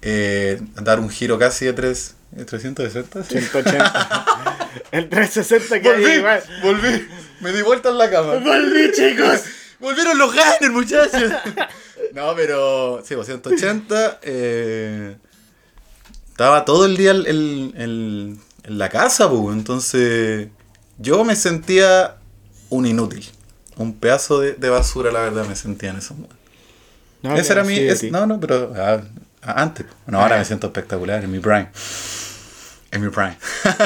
eh, dar un giro casi de tres, de 360. sí. 180. El 360 que hay Volví, igual. volví, me di vuelta en la cama. Volví, chicos. Volvieron los Gainer, muchachos. no, pero. Sí, pues 180. eh, estaba todo el día el- el- el- en la casa, pues. Entonces. Yo me sentía un inútil. Un pedazo de, de basura, la verdad, me sentía en esos momentos. No, Ese era mi. es- no, no, pero. Ah, antes. Bueno, ahora me siento espectacular, en mi prime. En mi prime.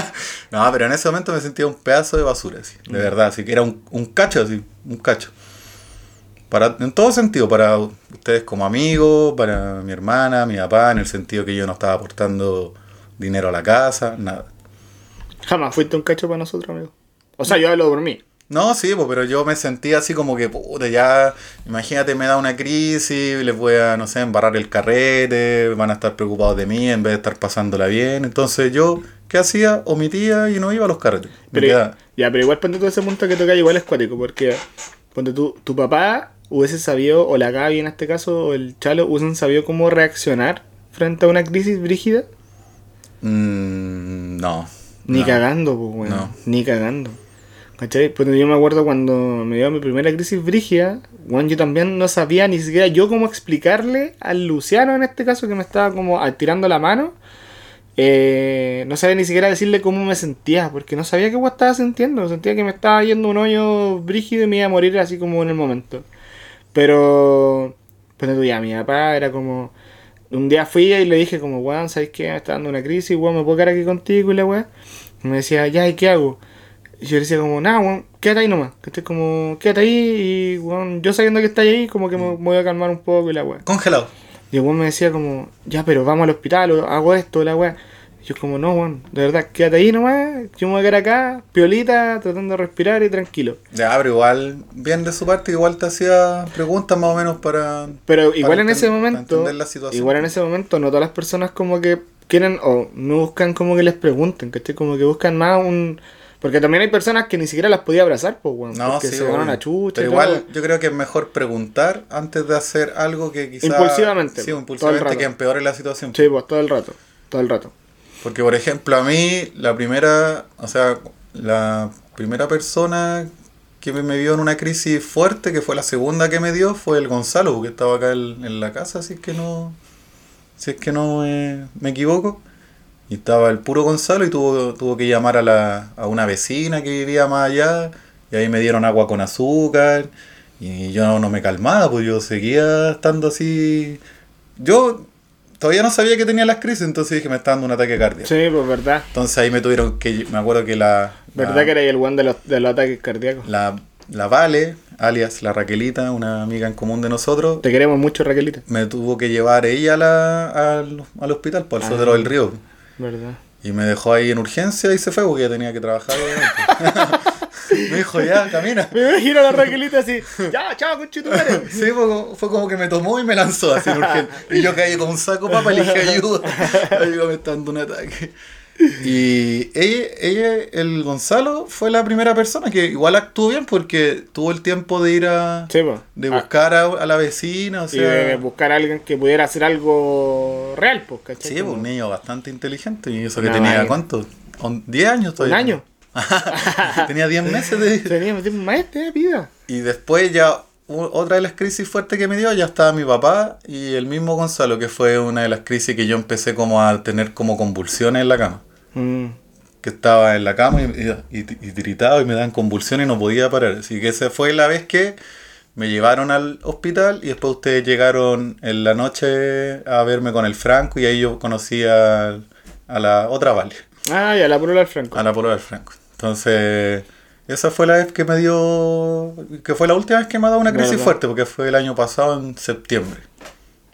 no, pero en ese momento me sentía un pedazo de basura, así, de verdad. Así que era un, un cacho, así, un cacho. Para, en todo sentido, para ustedes como amigos, para mi hermana, mi papá, en el sentido que yo no estaba aportando dinero a la casa, nada. Jamás fuiste un cacho para nosotros, amigo. O sea, yo hablo por mí. No, sí, pues, pero yo me sentía así como que, puta, ya, imagínate, me da una crisis, les voy a, no sé, embarrar el carrete, van a estar preocupados de mí en vez de estar pasándola bien. Entonces yo, ¿qué hacía? Omitía y no iba a los carretes. Pero, ya, pero igual ponte tú ese punto que toca igual es cuático, porque ponte tú, tu papá hubiese sabido, o la Gaby en este caso, o el Chalo, hubiesen sabido cómo reaccionar frente a una crisis brígida. Mm, no. Ni no. cagando, pues, weón. No. Ni cagando. ¿Cachai? Pues yo me acuerdo cuando me dio mi primera crisis brígida, weón, yo también no sabía ni siquiera yo cómo explicarle al Luciano en este caso que me estaba como ah, tirando la mano. eh, no sabía ni siquiera decirle cómo me sentía, porque no sabía qué estaba sintiendo. Sentía que me estaba yendo un hoyo brígido y me iba a morir así como en el momento. Pero, tú ya, mi papá era como. Un día fui y le dije, como, weón, ¿sabes qué? Me está dando una crisis, weón, me puedo quedar aquí contigo y la weón. Me decía, ya, ¿y qué hago? Y yo le decía, como, nada, weón, quédate ahí nomás. Que estés como, quédate ahí y, weón, yo sabiendo que estás ahí, como que me, me voy a calmar un poco y la weón. Congelado. Y el weón me decía, como, ya, pero vamos al hospital o hago esto, la. Y yo, como, no, weón, de verdad, quédate ahí nomás. Yo me voy a quedar acá, piolita, tratando de respirar y tranquilo. Ya, pero igual, bien de su parte, igual te hacía preguntas más o menos para... Pero igual en ese momento, la igual en ese momento, no todas las personas como que quieren o no buscan como que les pregunten, ¿cachai? Como que buscan más un... Porque también hay personas que ni siquiera las podía abrazar, pues, weón. No, porque sí, se obvio. a chucha Pero igual todo. yo creo que es mejor preguntar antes de hacer algo que quizás... Impulsivamente, Sí, impulsivamente que empeore la situación. Sí, pues todo el rato, todo el rato. Porque, por ejemplo, a mí, la primera, o sea, la primera persona que me, me vio en una crisis fuerte, que fue la segunda que me dio, fue el Gonzalo, porque estaba acá en, en la casa, si es que no, si es que no eh, me equivoco. Y estaba el puro Gonzalo y tuvo, tuvo que llamar a, la, a una vecina que vivía más allá. Y ahí me dieron agua con azúcar. Y yo no, no me calmaba, pues yo seguía estando así. Yo todavía no sabía que tenía las crisis, entonces dije, me está dando un ataque cardíaco. Sí, pues verdad. Entonces ahí me tuvieron que. Me acuerdo que la. Verdad la, que era el one de los, de los ataques cardíacos. La, la Vale, alias la Raquelita, una amiga en común de nosotros, Te queremos mucho, Raquelita. me tuvo que llevar ella a la, al, al hospital, por el Ah. sotero del río. Verdad. Y me dejó ahí en urgencia y se fue porque ya tenía que trabajar. me dijo, ya, camina. Me imagino a la Raquelita así, ya, chao, conchetumare. Sí, fue, como- fue como que me tomó y me lanzó así en urgencia. Y yo caí con un saco papa y le dije ayuda. Ayuda, me está dando un ataque. Y ella, ella, el Gonzalo, fue la primera persona que igual actuó bien porque tuvo el tiempo de ir a. Sí, de Ah, buscar a, a la vecina, o y sea. de buscar a alguien que pudiera hacer algo real, pues, ¿cachai? Sí, pues, un niño bastante inteligente. Y eso que tenía, vaina. ¿cuánto? On- ¿10 años Un todavía? año. tenía 10 meses de. Tenía un maestro de vida. Y después ya otra de las crisis fuertes que me dio, ya estaba mi papá y el mismo Gonzalo, que fue una de las crisis que yo empecé como a tener como convulsiones en la cama. Mm. Que estaba en la cama y, y, y tiritaba y me daban convulsiones y no podía parar. Así que esa fue la vez que me llevaron al hospital y después ustedes llegaron en la noche a verme con el Franco y ahí yo conocí a, a la otra Vale, Ah, ya, la prueba del Franco. a la polola del Franco. Entonces, esa fue la vez que me dio, que fue la última vez que me ha dado una crisis Verdad. fuerte, porque fue el año pasado en septiembre.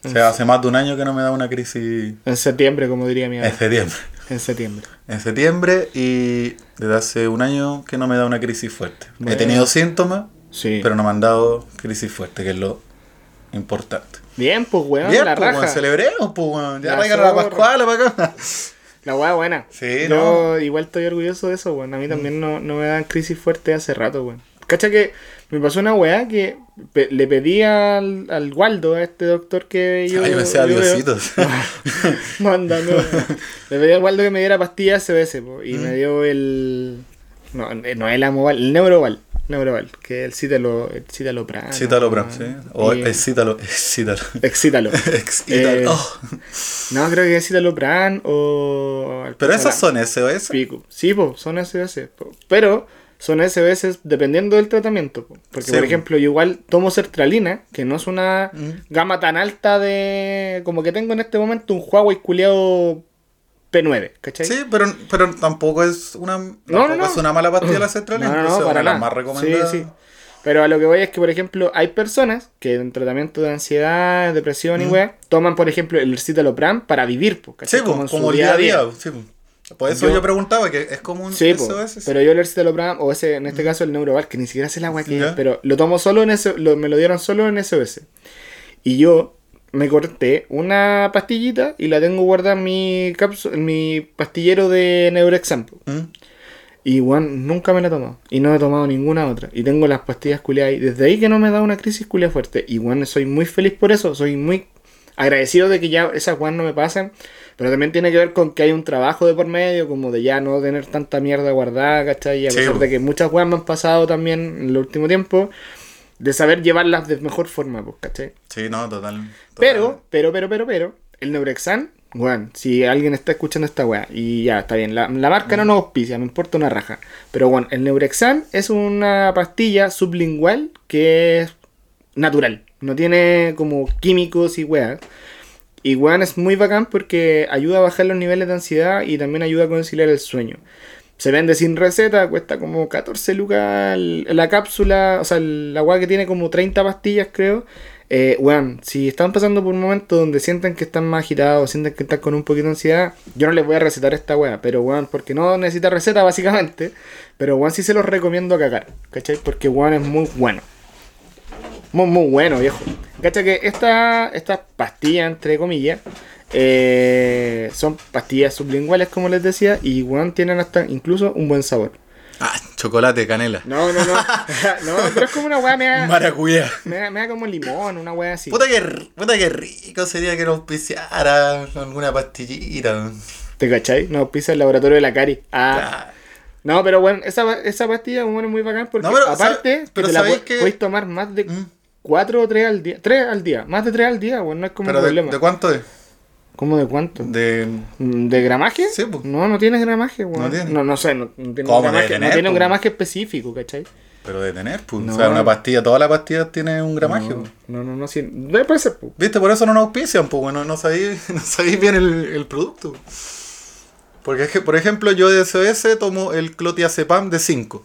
O sea, hace más de un año que no me da una crisis En septiembre, como diría mi en mamá. septiembre. En septiembre. En septiembre y desde hace un año que no me da una crisis fuerte. He tenido síntomas, Sí. pero no me han dado crisis fuerte, que es lo importante. Bien, pues, weón, Bien, la pues, raja. weón, celebremos, pues, weón. Ya La la zorra. Pascuala para acá. La weá buena. Sí, Yo igual estoy orgulloso de eso, weón. A mí también no, no me dan crisis fuertes hace rato, weón. Cacha que me pasó una weá que pe- le pedí al, al Waldo, a este doctor que yo. Ay, veo- Diositos. Manda, no. Le pedí al Waldo que me diera pastillas SBS, po, y Mm. me dio el. No, no el Amoval, el Neuroval. Neuroval, que es el Cítalo, el Citalopram. Cítalo, ¿no? sí. O Y- excítalo, excítalo. Excítalo. Excítalo. Eh, Oh. No, creo que es Citalopram o. Pero esas son SOS. Pico. Sí, po, son po. Pero son SOS dependiendo del tratamiento. po. Porque, Sí, por po. ejemplo, yo igual tomo sertralina, que no es una Mm. gama tan alta de. Como que tengo en este momento un Huawei culiado P9, ¿cachai? Sí, pero, pero tampoco es una, tampoco no. es una mala pastilla la cetralina. No, no, no, para las más recomendadas. Sí, sí. Pero a lo que voy es que, por ejemplo, hay personas que en tratamiento de ansiedad, depresión y weá, toman, por ejemplo, el citalopram para vivir, Sí, ¿cachai? en su como día a día. sí, pues. Por eso Yo- yo, preguntaba que es como un Sí, po, SOS. sí. pero yo el citalopram, o ese, en este caso el Neuroval, que ni siquiera sé la agua que es, pero lo tomo solo en eso, me lo dieron solo en SOS. Y yo me corté una pastillita y la tengo guardada en mi, en mi pastillero de Neurexam. po. ¿Mm? Y weón, nunca me la he tomado. Y no he tomado ninguna otra. Y tengo las pastillas culiadas ahí. Desde ahí que no me da una crisis culia fuerte. Y weón, soy muy feliz por eso. Soy muy agradecido de que ya esas weón no me pasen. Pero también tiene que ver con que hay un trabajo de por medio, como de ya no tener tanta mierda guardada, ¿cachai? Y a Sí, pesar de que muchas weas me han pasado también en el último tiempo, de saber llevarlas de mejor forma, pues, ¿cachai? Sí, no, total. total. Pero, pero, pero, pero, pero, el Neurexan, weón, si alguien está escuchando esta weá, y ya, está bien, la, la marca no nos auspicia, me importa una raja. Pero bueno, el Neurexan es una pastilla sublingual que es natural, no tiene como químicos y weas. Y weón es muy bacán porque ayuda a bajar los niveles de ansiedad y también ayuda a conciliar el sueño. Se vende sin receta, cuesta como 14 lucas la cápsula, o sea, la weá que tiene como 30 pastillas, creo. Eh, weón, si están pasando por un momento donde sienten que están más agitados, sienten que están con un poquito de ansiedad, yo no les voy a recetar esta weá, pero weón, porque no necesita receta básicamente, pero weón sí se los recomiendo a cagar, ¿cachai? Porque weón es muy bueno. Muy, muy bueno, viejo. Cacha que esta, estas pastillas, entre comillas, eh, son pastillas sublinguales, como les decía, y weón tienen hasta incluso un buen sabor. Ah, chocolate, canela. No, no, no. no, pero es como una weá, me da, Maracuyá. me, da, me da como limón, una weá así. Puta que, puta que rico sería que nos auspiciara alguna pastillita. ¿Te cachai? No, pisa el laboratorio de la Cari. Ah. Ah, No, pero bueno, esa, esa pastilla bueno, es muy bacán porque No, pero, aparte, ¿sabe- pero que te la que- tomar más de mm. 4 o 3 al día. 3 al día. Más de 3 al día, bueno, no es como ¿Pero un de, problema. de cuánto es? ¿Cómo de cuánto? De... ¿De gramaje? Sí, pues. No, no tiene gramaje, weón. No tiene. No, no sé, no, no tiene, ¿Cómo un gramaje, tener, no tiene un pues? gramaje específico, ¿cachai? Pero de tener, pues. No. O sea, una pastilla, todas las pastillas tienen un gramaje. No, pues. no, no, no, sí. Debe puede ser, pues. ¿Viste? Por eso no nos auspician, pues, bueno, no sabéis, no sabéis bien el, el producto. Porque es que, por ejemplo, yo de SOS tomo el clotiazepam de 5.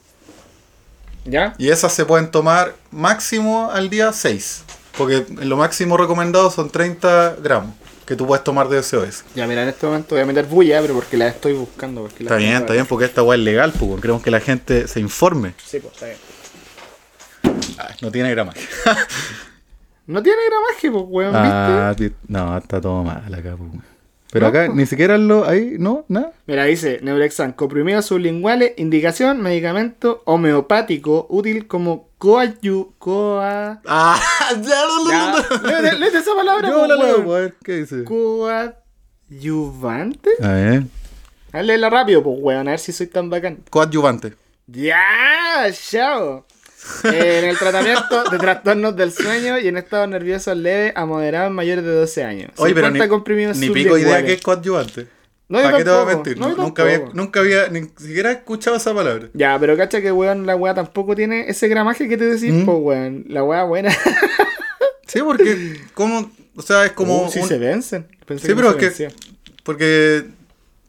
¿Ya? Y esas se pueden tomar máximo al día 6. Porque lo máximo recomendado son 30 gramos que tú puedes tomar de SOS. Ya, mira, en este momento voy a meter bulla, pero porque la estoy buscando. Porque la Está bien, está bien, porque esta weá es legal, pues. Queremos que la gente se informe. Sí, pues, está bien. Ay, no tiene gramaje. No tiene gramaje, pues, weón, Ah, ¿viste? no, está todo mal acá, pues. Pero No, acá ni siquiera lo. Ahí, no, nada. Mira, dice Neurexan, comprimidos sublinguales, indicación, medicamento homeopático, útil como coayu, coa... Ah, ya lo Ya, léete, léete esa palabra, Yo pues, la leo, a ver, ¿qué dice? Coadyuvante. A ver. Ah, léela rápido, pues, weón, a ver si soy tan bacán. Coadyuvante. ¡Ya! ¡Chao! En el tratamiento de trastornos del sueño y en estados nerviosos leves a moderados mayores de 12 años. Oye, pero ni, 50 comprimidos ni pico idea que es coadyuvante. No, ¿Para qué te voy a mentir? no, nunca, había, nunca había ni siquiera escuchado esa palabra. Ya, pero cacha que weón, la weá tampoco tiene ese gramaje que te decís, ¿Mm? pues weón. La weá buena. Sí, porque como, o sea, es como Uh, un- se vencen. Pensé Sí, pero se es que- porque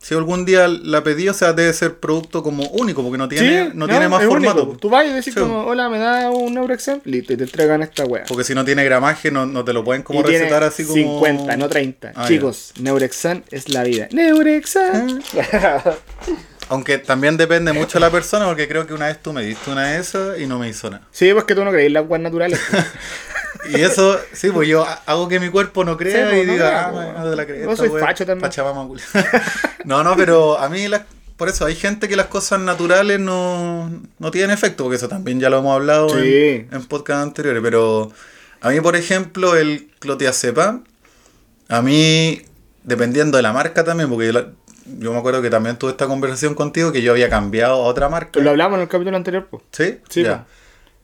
si algún día la pedí, o sea, debe ser producto como único, porque no tiene, no, tiene más formato. único. Tú vas y decís Sí. como, hola, me da un Neurexem, listo, y te entregan esta weá. Porque si no tiene gramaje, no, no te lo pueden como y recetar así como 50, no 30. Ah, Chicos, Neurexan es la vida. Neurexan. Aunque también depende mucho de la persona, porque creo que una vez tú me diste una de esas y no me hizo nada. sí, pues que tú no crees las weas naturales. pues. Y eso, sí, pues yo hago que mi cuerpo no crea Sí, pues, y no diga, ah, pues. no te la crees. Vos sois facho también. No, no, pero a mí, por eso, hay gente que las cosas naturales no, no tienen efecto, porque eso también ya lo hemos hablado Sí. en, en podcast anteriores. Pero a mí, por ejemplo, el clotiazepam, a mí, dependiendo de la marca también, porque yo, la- yo me acuerdo que también tuve esta conversación contigo, que yo había cambiado a otra marca. Lo hablamos en el capítulo anterior, pues. ¿Sí? Sí, Ya.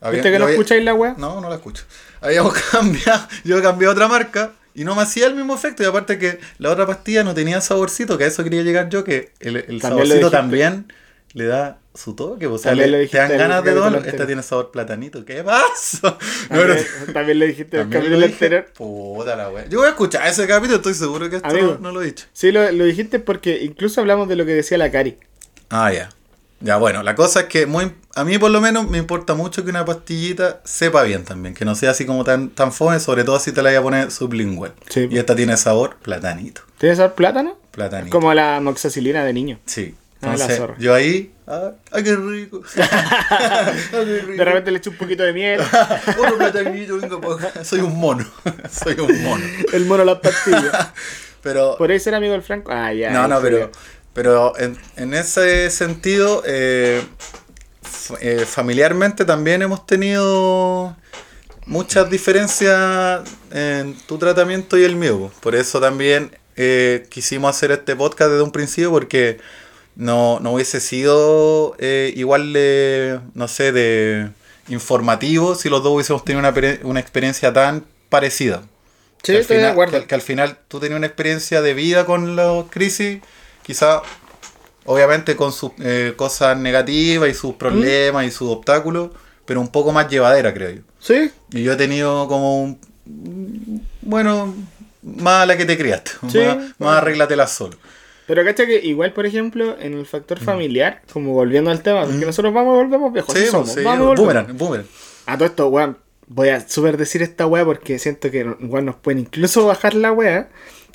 Había- ¿Viste que no había- escucháis la wea? no, no la escucho. Habíamos cambiado, yo cambié a otra marca y no me hacía el mismo efecto. Y aparte que la otra pastilla no tenía saborcito, que a eso quería llegar yo, que el, saborcito también le da su toque. O sea, le- te dan ganas de anterior. Esta tiene sabor platanito. ¿Qué pasa? No, También, pero- también lo dijiste en el capítulo anterior. Puta la wea. Yo voy a escuchar ese capítulo, estoy seguro que esto Amigo. no, no lo he dicho. Sí, lo, lo dijiste porque incluso hablamos de lo que decía la Cari. Ah, ya. Ya, bueno, la cosa es que muy, a mí por lo menos me importa mucho que una pastillita sepa bien también, que no sea así como tan, tan fome, sobre todo si te la voy a poner sublingual. Sí. Y esta tiene sabor platanito. ¿Tienes sabor plátano? Platanito. Como la moxacilina de niño. Sí. Ah, la Entonces, zorra. yo ahí, ah, ¡ay, qué rico! ¡Ay, qué rico! De repente le echo un poquito de miel. Otro platanito, venga acá. Soy un mono. Soy un mono. el mono a las pastillas. Pero. ¿Por ahí ser amigo del Franco? Ah, ya. no, no, pero. Pero en, en ese sentido, eh, eh, familiarmente también hemos tenido muchas diferencias en tu tratamiento y el mío. Por eso también eh, quisimos hacer este podcast desde un principio porque no, no hubiese sido eh, igual de, no sé, de informativo si los dos hubiésemos tenido una, una experiencia tan parecida. Sí, Que estoy de acuerdo. Que, que al final tú tenías una experiencia de vida con la crisis, quizá, obviamente con sus eh, cosas negativas y sus problemas y sus obstáculos, pero un poco más llevadera, creo yo. Sí, Y yo he tenido como un. Bueno, más a la que te criaste. Sí, más, bueno. más arréglatela solo. pero cacha que igual, por ejemplo, en el factor familiar, como volviendo al tema, porque nosotros vamos y volvemos viejos. Sí, pues, somos, sí, vamos volvemos. boomerang, boomerang. A todo esto, weón, voy a super decir esta weá porque siento que igual nos pueden incluso bajar la weá.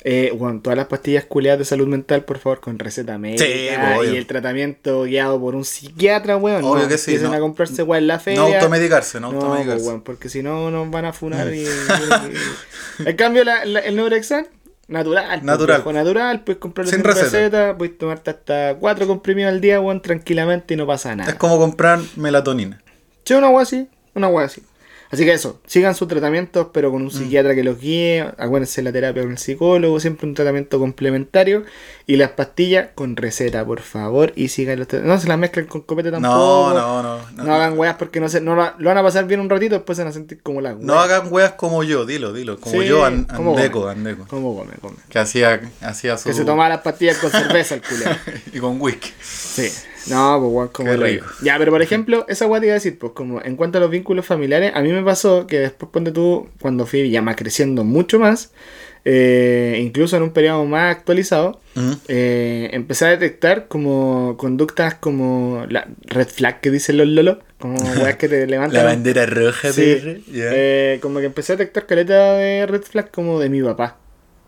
Eh, weón, todas las pastillas culiadas de salud mental, por favor, con receta médica Sí, pues, y el tratamiento guiado por un psiquiatra, weón. Obvio no que sí, empiecen no. a comprarse weá en la feria. No automedicarse, no No, automedicarse. pues, weón, porque si no nos van a funar y... y- En cambio, la, la- el Neurexan, natural. pues, Natural. viejo, natural, puedes comprarlo Sin sin, receta. receta. puedes tomarte hasta cuatro comprimidos al día, weón, tranquilamente y no pasa nada. Es como comprar melatonina. Sí, una agua así, una agua así. Así que eso, sigan sus tratamientos, pero Mm. con un psiquiatra que los guíe. Acuérdense la terapia con el psicólogo, siempre un tratamiento complementario. Y las pastillas con receta, por favor. Y sigan los No se las mezclen con copete tampoco. No, no, no. No, No, hagan weas porque no se, no lo, lo van a pasar bien un ratito, después se van a sentir como las No hagan weas como yo, dilo, dilo. Como Sí, yo, an- Andeco. Andeco. Como come, come. Que hacía, hacía su. Que se tomaba las pastillas con cerveza el culero. y con whisky. Sí. No, pues weón, como Qué rico. Ya, pero por ejemplo, esa weá te iba a decir, pues como en cuanto a los vínculos familiares, a mí me pasó que después ponte tú, cuando fui ya más creciendo mucho más, eh, incluso en un periodo más actualizado, eh, empecé a detectar como conductas como la red flag que dicen los lolos, como weas que te levantan. La bandera roja, Sí. Eh, como que empecé a detectar caleta de red flag como de mi papá.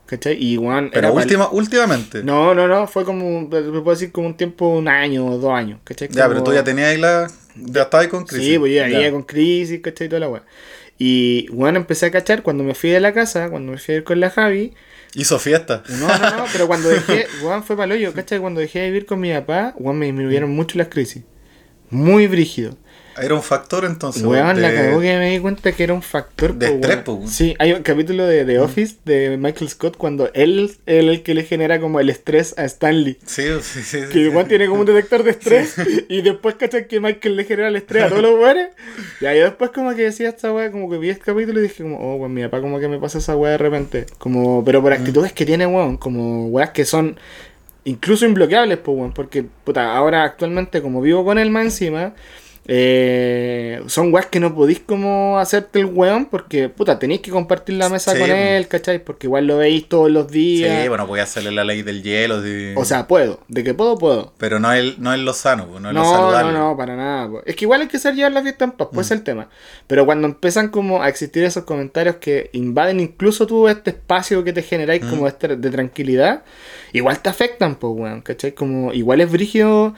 ¿Cachai? Y weón, Pero pal- última, últimamente. No, no, no, fue como, te puedo decir como un tiempo, un año o dos años, ¿cachai? ya, pero tú ya tenías ahí la. Ya estabas ahí con crisis. Sí, pues ya, Ya. ya con crisis, ¿cachai? Y toda la weá. Y bueno, empecé a cachar cuando me fui de la casa, cuando me fui a ir con la Javi. Hizo fiesta. No, no, no, pero cuando dejé, weón, fue para hoyo, ¿cachai? Cuando dejé de vivir con mi papá, weón, me disminuyeron mucho las crisis. Muy brígido. Era un factor entonces. Weón, la de- cagó que me di cuenta que era un factor. de po, estrés, weón. po, weón. Sí, hay un capítulo de The Office de Michael Scott cuando él es el que le genera como el estrés a Stanley. Sí, sí, sí. Que sí. igual tiene como un detector de estrés y después cachan que Michael le genera el estrés a todos los weones. Y ahí después como que decía esta weá, como que vi este capítulo y dije como, oh, pues mi papá como que me pasa esa weá de repente. Como, pero por actitudes que tiene weón, como weas que son incluso imbloqueables, pues weón, porque puta, ahora actualmente como vivo con él más encima, eh, son weas que no podéis como hacerte el weón porque puta, tenéis que compartir la mesa Sí, con él, ¿cachai? Porque igual lo veis todos los días. Sí, bueno, voy a hacerle la ley del hielo. O sea, puedo, de que puedo, puedo. Pero no es, no es lo sano, no es lo No, no, saludable. no, para nada. po. Es que igual hay que ser llevar la fiesta en paz, Mm. pues es el tema. Pero cuando empiezan como a existir esos comentarios que invaden incluso tú este espacio que te generáis Mm. como este de tranquilidad, igual te afectan, pues, weón, ¿cachai? Como igual es brígido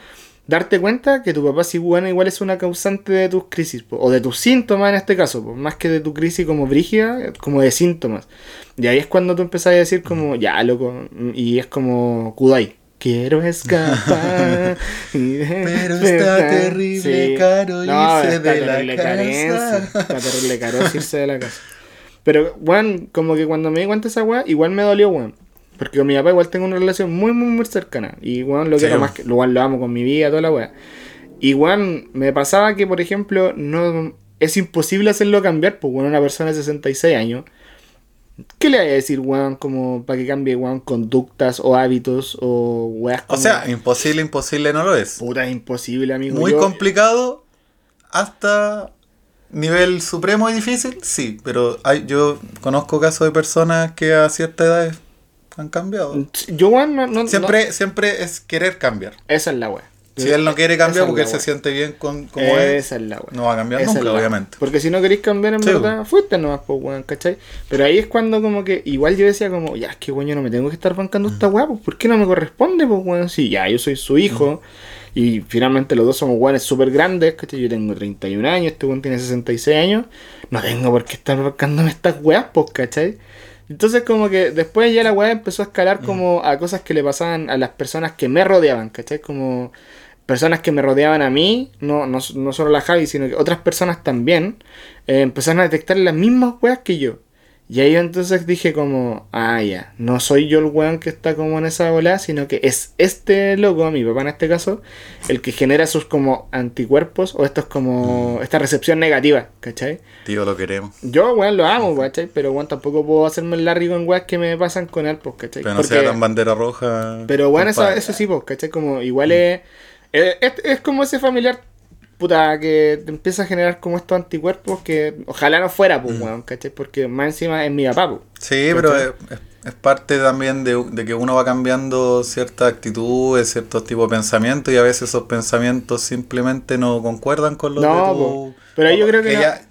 darte cuenta que tu papá, bueno, igual es una causante de tus crisis, po, o de tus síntomas en este caso, po, más que de tu crisis como brígida, como de síntomas. Y ahí es cuando tú empezás a decir como, ya, loco, y es como Kudai. Quiero escapar. Pero está despertar". terrible caro irse de la casa. carencia, Está terrible caro irse de la casa. Pero, weón, como que cuando me di cuenta de esa weá, igual me dolió, weón. Porque con mi papá igual tengo una relación muy, muy, muy cercana. Y, weón, lo Sí, quiero más que... Lo, weón, lo amo con mi vida, toda la weá. Weón, me pasaba que, por ejemplo, no... Es imposible hacerlo cambiar, pues, weón, una persona de 66 años ¿Qué le voy a decir, weón, como para que cambie, weón, conductas o hábitos o weas O como- sea, imposible, imposible no lo es. Puta, es imposible, amigo. Muy Yo- complicado hasta nivel supremo y difícil, sí, pero hay, yo conozco casos de personas que a cierta edad han cambiado. Yo, weón, no, no- Siempre, siempre es querer cambiar. Esa es la wea. Si él no quiere cambiar porque él se siente bien con como es, Esa es la wea. no va a cambiar Esa es nunca, obviamente. Porque si no queréis cambiar en Sí, verdad, fuiste nomás, pues, weón, ¿cachai? Pero ahí es cuando como que, igual yo decía como, ya, es que weón, yo no me tengo que estar bancando esta weá, pues, ¿por qué no me corresponde, pues, weón? Si ya, yo soy su hijo, y finalmente los dos somos weones súper grandes, ¿cachai? Yo tengo 31 años, este weón tiene 66 años, no tengo por qué estar bancándome estas weas, pues, ¿cachai? Entonces como que después ya la weá empezó a escalar como a cosas que le pasaban a las personas que me rodeaban, ¿cachai? Como personas que me rodeaban a mí, no, no, no solo la Javi, sino que otras personas también, eh, empezaron a detectar las mismas weas que yo. Y ahí entonces dije como, ah, ya, no soy yo el weón que está como en esa bola, sino que es este loco, mi papá en este caso, el que genera sus como anticuerpos o estos como, esta recepción negativa, ¿cachai? Tío, lo queremos. Yo, weón, lo amo, ¿cachai? Pero, weón, tampoco puedo hacerme el Larry con weas que me pasan con él, pues, ¿cachai? Pero no Porque- sea tan bandera roja. pero bueno, eso, sí, pues, ¿cachai? Como igual es, es, es- es como ese familiar, puta, que te empieza a generar como estos anticuerpos que ojalá no fuera, pues, weón, ¿cachai? Porque más encima es mi papá, pues. Sí, pero es, es- parte también de, de que uno va cambiando ciertas actitudes, ciertos tipos de pensamientos y a veces esos pensamientos simplemente no concuerdan con los No, de tu... Pero ahí yo creo que no- ya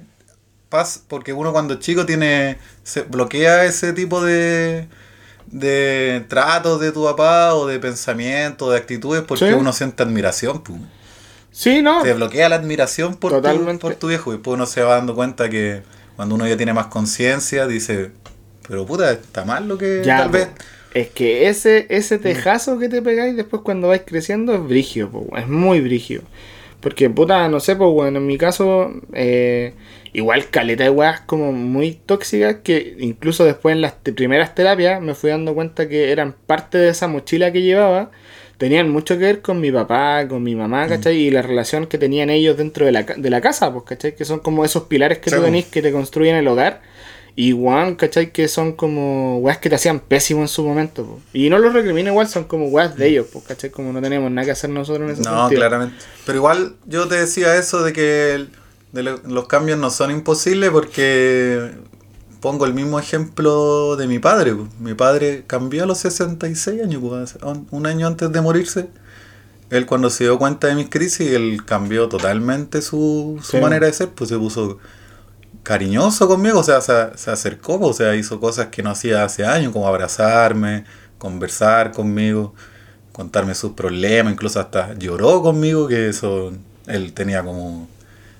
pas- porque uno cuando es chico tiene se bloquea ese tipo de de tratos de tu papá o de pensamientos, de actitudes porque Sí. uno siente admiración, pu. Sí, no. te bloquea la admiración por tu, por tu viejo y después uno se va dando cuenta que cuando uno ya tiene más conciencia dice, pero puta, está mal lo que Ya, tal vez... Es que ese, ese tejazo que te pegáis después cuando vais creciendo es brigio, po, es muy brigio. Porque, puta, no sé, pues, bueno, en mi caso, eh, igual caleta de weas como muy tóxicas que incluso después en las te- primeras terapias me fui dando cuenta que eran parte de esa mochila que llevaba. Tenían mucho que ver con mi papá, con mi mamá, ¿cachai? Y la relación que tenían ellos dentro de la, de la casa, pues, ¿cachai? Que son como esos pilares que Sí, tú tenés que te construyen el hogar. Y weón, ¿cachai? Que son como weas que te hacían pésimo en su momento. po. Y no los recrimino igual, son como weas de ellos, pues, ¿cachai? Como no tenemos nada que hacer nosotros en ese No, sentido. claramente. Pero igual yo te decía eso de que el- de lo- los cambios no son imposibles porque pongo el mismo ejemplo de mi padre. pues. Mi padre cambió a los 66 años, pues, un- año antes de morirse. Él cuando se dio cuenta de mis crisis, él cambió totalmente su, su Sí. manera de ser, pues se puso cariñoso conmigo, o sea, se, se acercó, pues, o sea, hizo cosas que no hacía hace años, como abrazarme, conversar conmigo, contarme sus problemas, incluso hasta lloró conmigo, que eso, él tenía como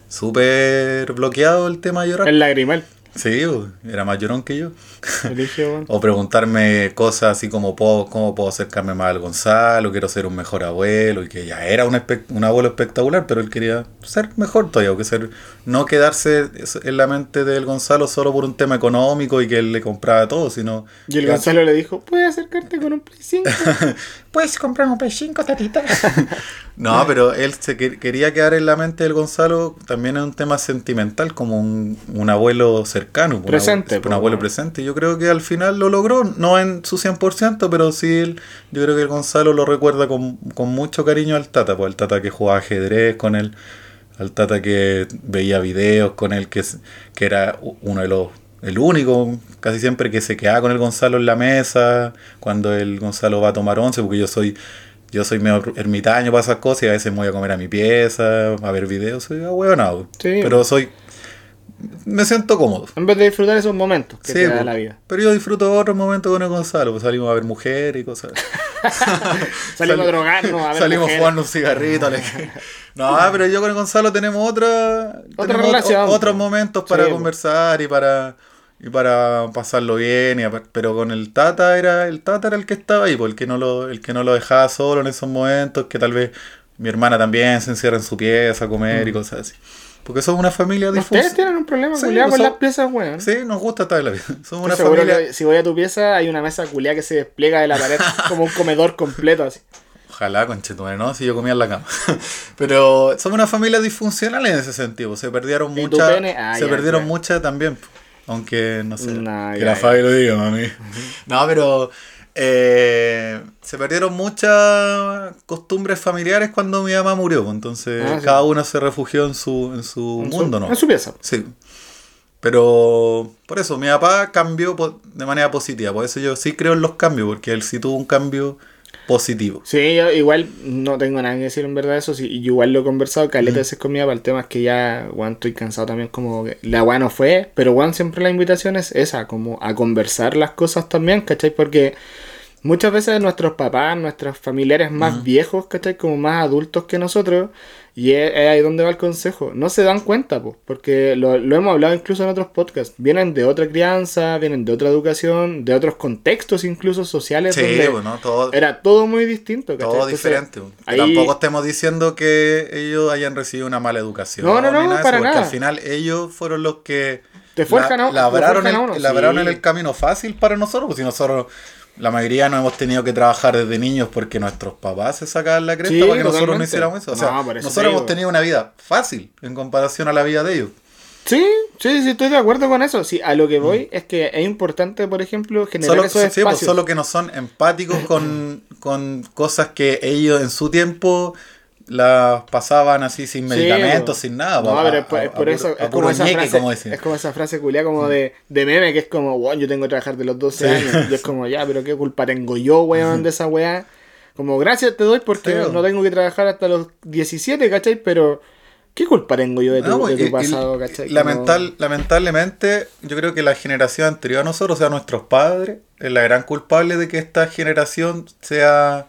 súper bloqueado el tema de llorar. El lagrimal. Sí, era más llorón que yo. O preguntarme cosas así como ¿puedo, cómo puedo acercarme más al Gonzalo, quiero ser un mejor abuelo, y que ya era un, un abuelo espectacular, pero él quería ser mejor todavía, o que ser, no quedarse en la mente del Gonzalo solo por un tema económico y que él le compraba todo, sino Y el Gonzalo le dijo, ¿puedes acercarte con un Play 5? ¿Puedes comprar un Play 5, tatita? no, pero él se que- quería quedar en la mente del Gonzalo también en un tema sentimental, como un, un abuelo cercano. un Presente, un abuelo presente. Yo creo que al final lo logró, no en su 100%, pero sí, él- yo creo que el Gonzalo lo recuerda con, con mucho cariño al Tata, pues el Tata que jugaba ajedrez con él, al Tata que veía videos con él, que, que era uno de los el único, casi siempre que se quedaba con el Gonzalo en la mesa, cuando el Gonzalo va a tomar once, porque yo soy yo soy medio ermitaño para esas cosas y a veces me voy a comer a mi pieza, a ver videos, soy ahueonado. Sí. Pero soy. Me siento cómodo. En vez de disfrutar esos momentos que Sí, te da po. la vida. Pero yo disfruto otros momentos con el Gonzalo, pues salimos a ver mujeres y cosas. Salimos a drogarnos, a ver Salimos mujeres. jugando un cigarrito. no, pero yo con el Gonzalo tenemos otra, Otra tenemos relación, ot- otros po. momentos para Sí, conversar y para y para pasarlo bien. y a- pero con el Tata era el Tata era el que estaba ahí, po, el que no lo el que no lo dejaba solo en esos momentos, que tal vez mi hermana también se encierra en su pieza a comer y cosas así. Porque somos una familia Ustedes difusa. tienen un problema Sí, culiado con las piezas, weón. Sí, nos gusta estar en la vida. Somos una familia. si voy a tu pieza hay una mesa culiada que se despliega de la pared como un comedor completo así. Ojalá, conchetumare, ¿no? Si yo comía en la cama. Pero somos una familia disfuncional en ese sentido. Se perdieron ¿Y tu muchas. Ah, se ya, perdieron muchas también. Aunque no sé. Nah, que ya, la ya. Fabi lo diga, mami. No, pero eh, se perdieron muchas costumbres familiares cuando mi mamá murió. pues, Entonces Ah, sí. cada uno se refugió en su, en su En su- mundo, ¿no? En su pieza. Sí. Pero por eso, mi papá cambió de manera positiva. Por eso yo sí creo en los cambios, porque él sí tuvo un cambio positivo. Sí, yo igual no tengo nada que decir en verdad eso. Sí, igual lo he conversado caleta veces con mi papá. El tema es que ya, weón, estoy cansado también. Como que la weá no fue. Pero, weón, siempre la invitación es esa, como a conversar las cosas también, ¿cachai? Porque muchas veces nuestros papás, nuestros familiares más viejos, ¿cachai? Como más adultos que nosotros. Y es, es ahí donde va el consejo. No se dan cuenta, pues, porque lo, lo hemos hablado incluso en otros podcasts. Vienen de otra crianza, vienen de otra educación, de otros contextos incluso sociales. Sí, donde bueno, todo, Era todo muy distinto, ¿cachai? todo Entonces, diferente. Ahí- Tampoco estemos diciendo que ellos hayan recibido una mala educación. No, no, no, nada para porque nada. al final ellos fueron los que Te forjan a- te labraron, a el, uno, labraron sí. en el camino fácil para nosotros. Pues si nosotros, la mayoría no hemos tenido que trabajar desde niños porque nuestros papás se sacaban la cresta Sí, para que nosotros no hiciéramos eso. O sea, No, te nosotros hemos tenido una vida fácil en comparación a la vida de ellos. Sí, sí, sí, estoy de acuerdo con eso. Sí, a lo que voy es que es importante, por ejemplo, generar. Solo, esos sí, pues, espacios. solo que no son empáticos con, con cosas que ellos en su tiempo las pasaban así sin medicamentos, sin nada. No, pero es por, eso, es como esa frase, como dicen. es como esa frase culia como de, de meme que es como, weón, yo tengo que trabajar de los 12 Sí. años. Y es como, ya, pero qué culpa tengo yo, weón, de esa weá. Como, gracias te doy porque no tengo que trabajar hasta los 17, ¿cachai? Pero, ¿qué culpa tengo yo de tu, No, de tu y- y pasado, ¿cachai? Como- lamental- lamentablemente, yo creo que la generación anterior a nosotros, o sea, nuestros padres, es la gran culpable de que esta generación sea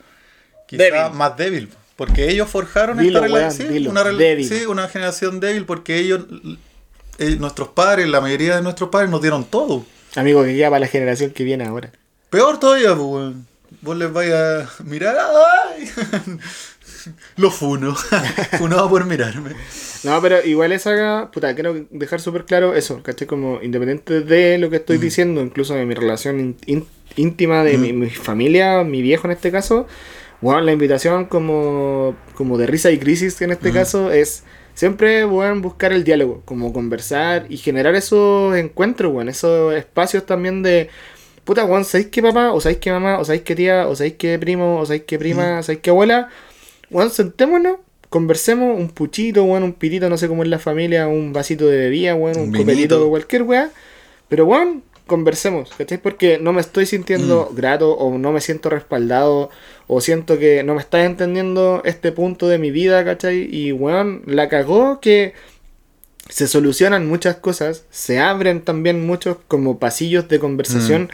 quizá Débil. más débil. Porque ellos forjaron Dilo, esta relación. dilo, una, débil. sí, una generación débil porque ellos, eh, nuestros padres, la mayoría de nuestros padres nos dieron todo. Amigo, que queda para la generación que viene ahora. Peor todavía, pues. Vos les vais a mirar. ¡Ay! Lo funo. Funado por mirarme. No, pero igual esa, puta, quiero dejar súper claro eso, ¿cachai? Como independiente de lo que estoy diciendo, incluso de mi relación íntima, de mi, mi familia, mi viejo en este caso, bueno, la invitación como, como de risa y crisis en este caso es siempre, bueno, buscar el diálogo, como conversar y generar esos encuentros, bueno, esos espacios también de... Puta, Juan, ¿sabéis qué papá? ¿O sabéis qué mamá? ¿O sabéis qué tía? ¿O sabéis qué primo? ¿O sabéis qué prima? ¿Sabéis qué abuela? Juan, sentémonos, conversemos un puchito, weón, un pitito, no sé cómo es la familia, un vasito de bebida, weón, un, Un copelito, vinito. cualquier weá. Pero, weón, conversemos, ¿cachai? Porque no me estoy sintiendo Mm. grato o no me siento respaldado o siento que no me estás entendiendo este punto de mi vida, ¿cachai? Y, weón, la cagó que se solucionan muchas cosas, se abren también muchos como pasillos de conversación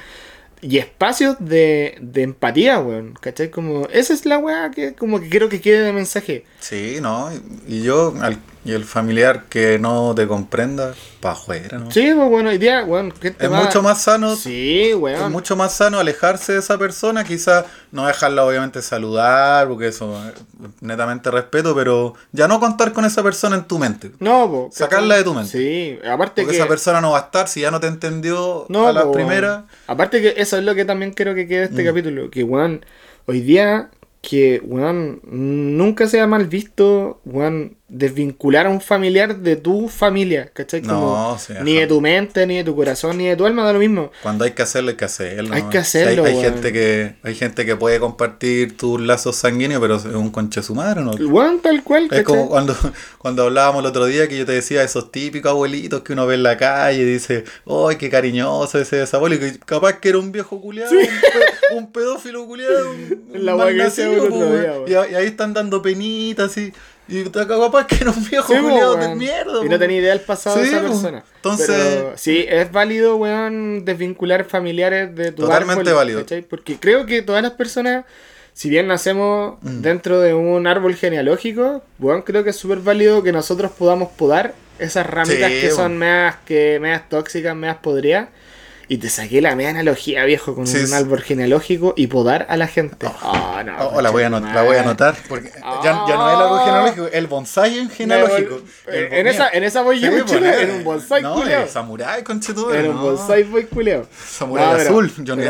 y espacios de, de empatía, weón, ¿cachai? Como, esa es la weá que como que quiero que quede de mensaje. Sí, ¿no? Y yo, al- y el familiar que no te comprenda, pa' afuera, ¿no? Sí, pues bueno, hoy día, gente Es mucho más sano, Sí, es weón. mucho más sano alejarse de esa persona, quizás no dejarla obviamente saludar, porque eso es netamente respeto, pero ya no contar con esa persona en tu mente. No, po, Sacarla de tu mente. Sí, aparte Porque que... esa persona no va a estar si ya no te entendió No, a la po, primera. Aparte que eso es lo que también quiero que quede de Mm. este capítulo. Que, weón, hoy día, que, weón, nunca sea mal visto, weón, desvincular a un familiar de tu familia, ¿cachai? No, Como, sí, ni de tu mente, ni de tu corazón, ni de tu alma, da lo mismo. Cuando hay que hacerlo, hay que hacerlo. Hay ¿no? que hacerlo, Hay, gente que, hay gente que puede compartir tus lazos sanguíneos, pero es un conche su madre, ¿no? Tal cual, Es ¿cachai? como cuando, cuando hablábamos el otro día que yo te decía esos típicos abuelitos que uno ve en la calle y dice, ¡ay, qué cariñoso ese, abuelo! Y que capaz que era un viejo culiado, un, pe- un pedófilo culiado, un, un La día, weón. y, y ahí están dando penitas así. Y ta- capaz que era un viejo Sí, culiado de mierda. Y no tenía idea del pasado de esa persona. Entonces- Pero sí, es válido, weón, desvincular familiares de tu Totalmente árbol, válido. ¿cachai? Porque creo que todas las personas, si bien nacemos Mm. dentro de un árbol genealógico, weón, creo que es súper válido que nosotros podamos podar esas ramitas Sí, que son medias, que, medias tóxicas, medias podridas. Y te saqué la media analogía, viejo, con Sí, un sí. árbol genealógico y podar a la gente. Ah, no, Oh, oh, la, voy a la voy a anotar. Porque ya, ya no es el árbol genealógico, el bonsai en genealógico. Eh, El- en, esa, en esa voy yo, Sí, pues, en un bonsai No, culiao. el samurái, conchetumare, Era un no. bonsai boy culeo. Samurái No, azul, Johnny.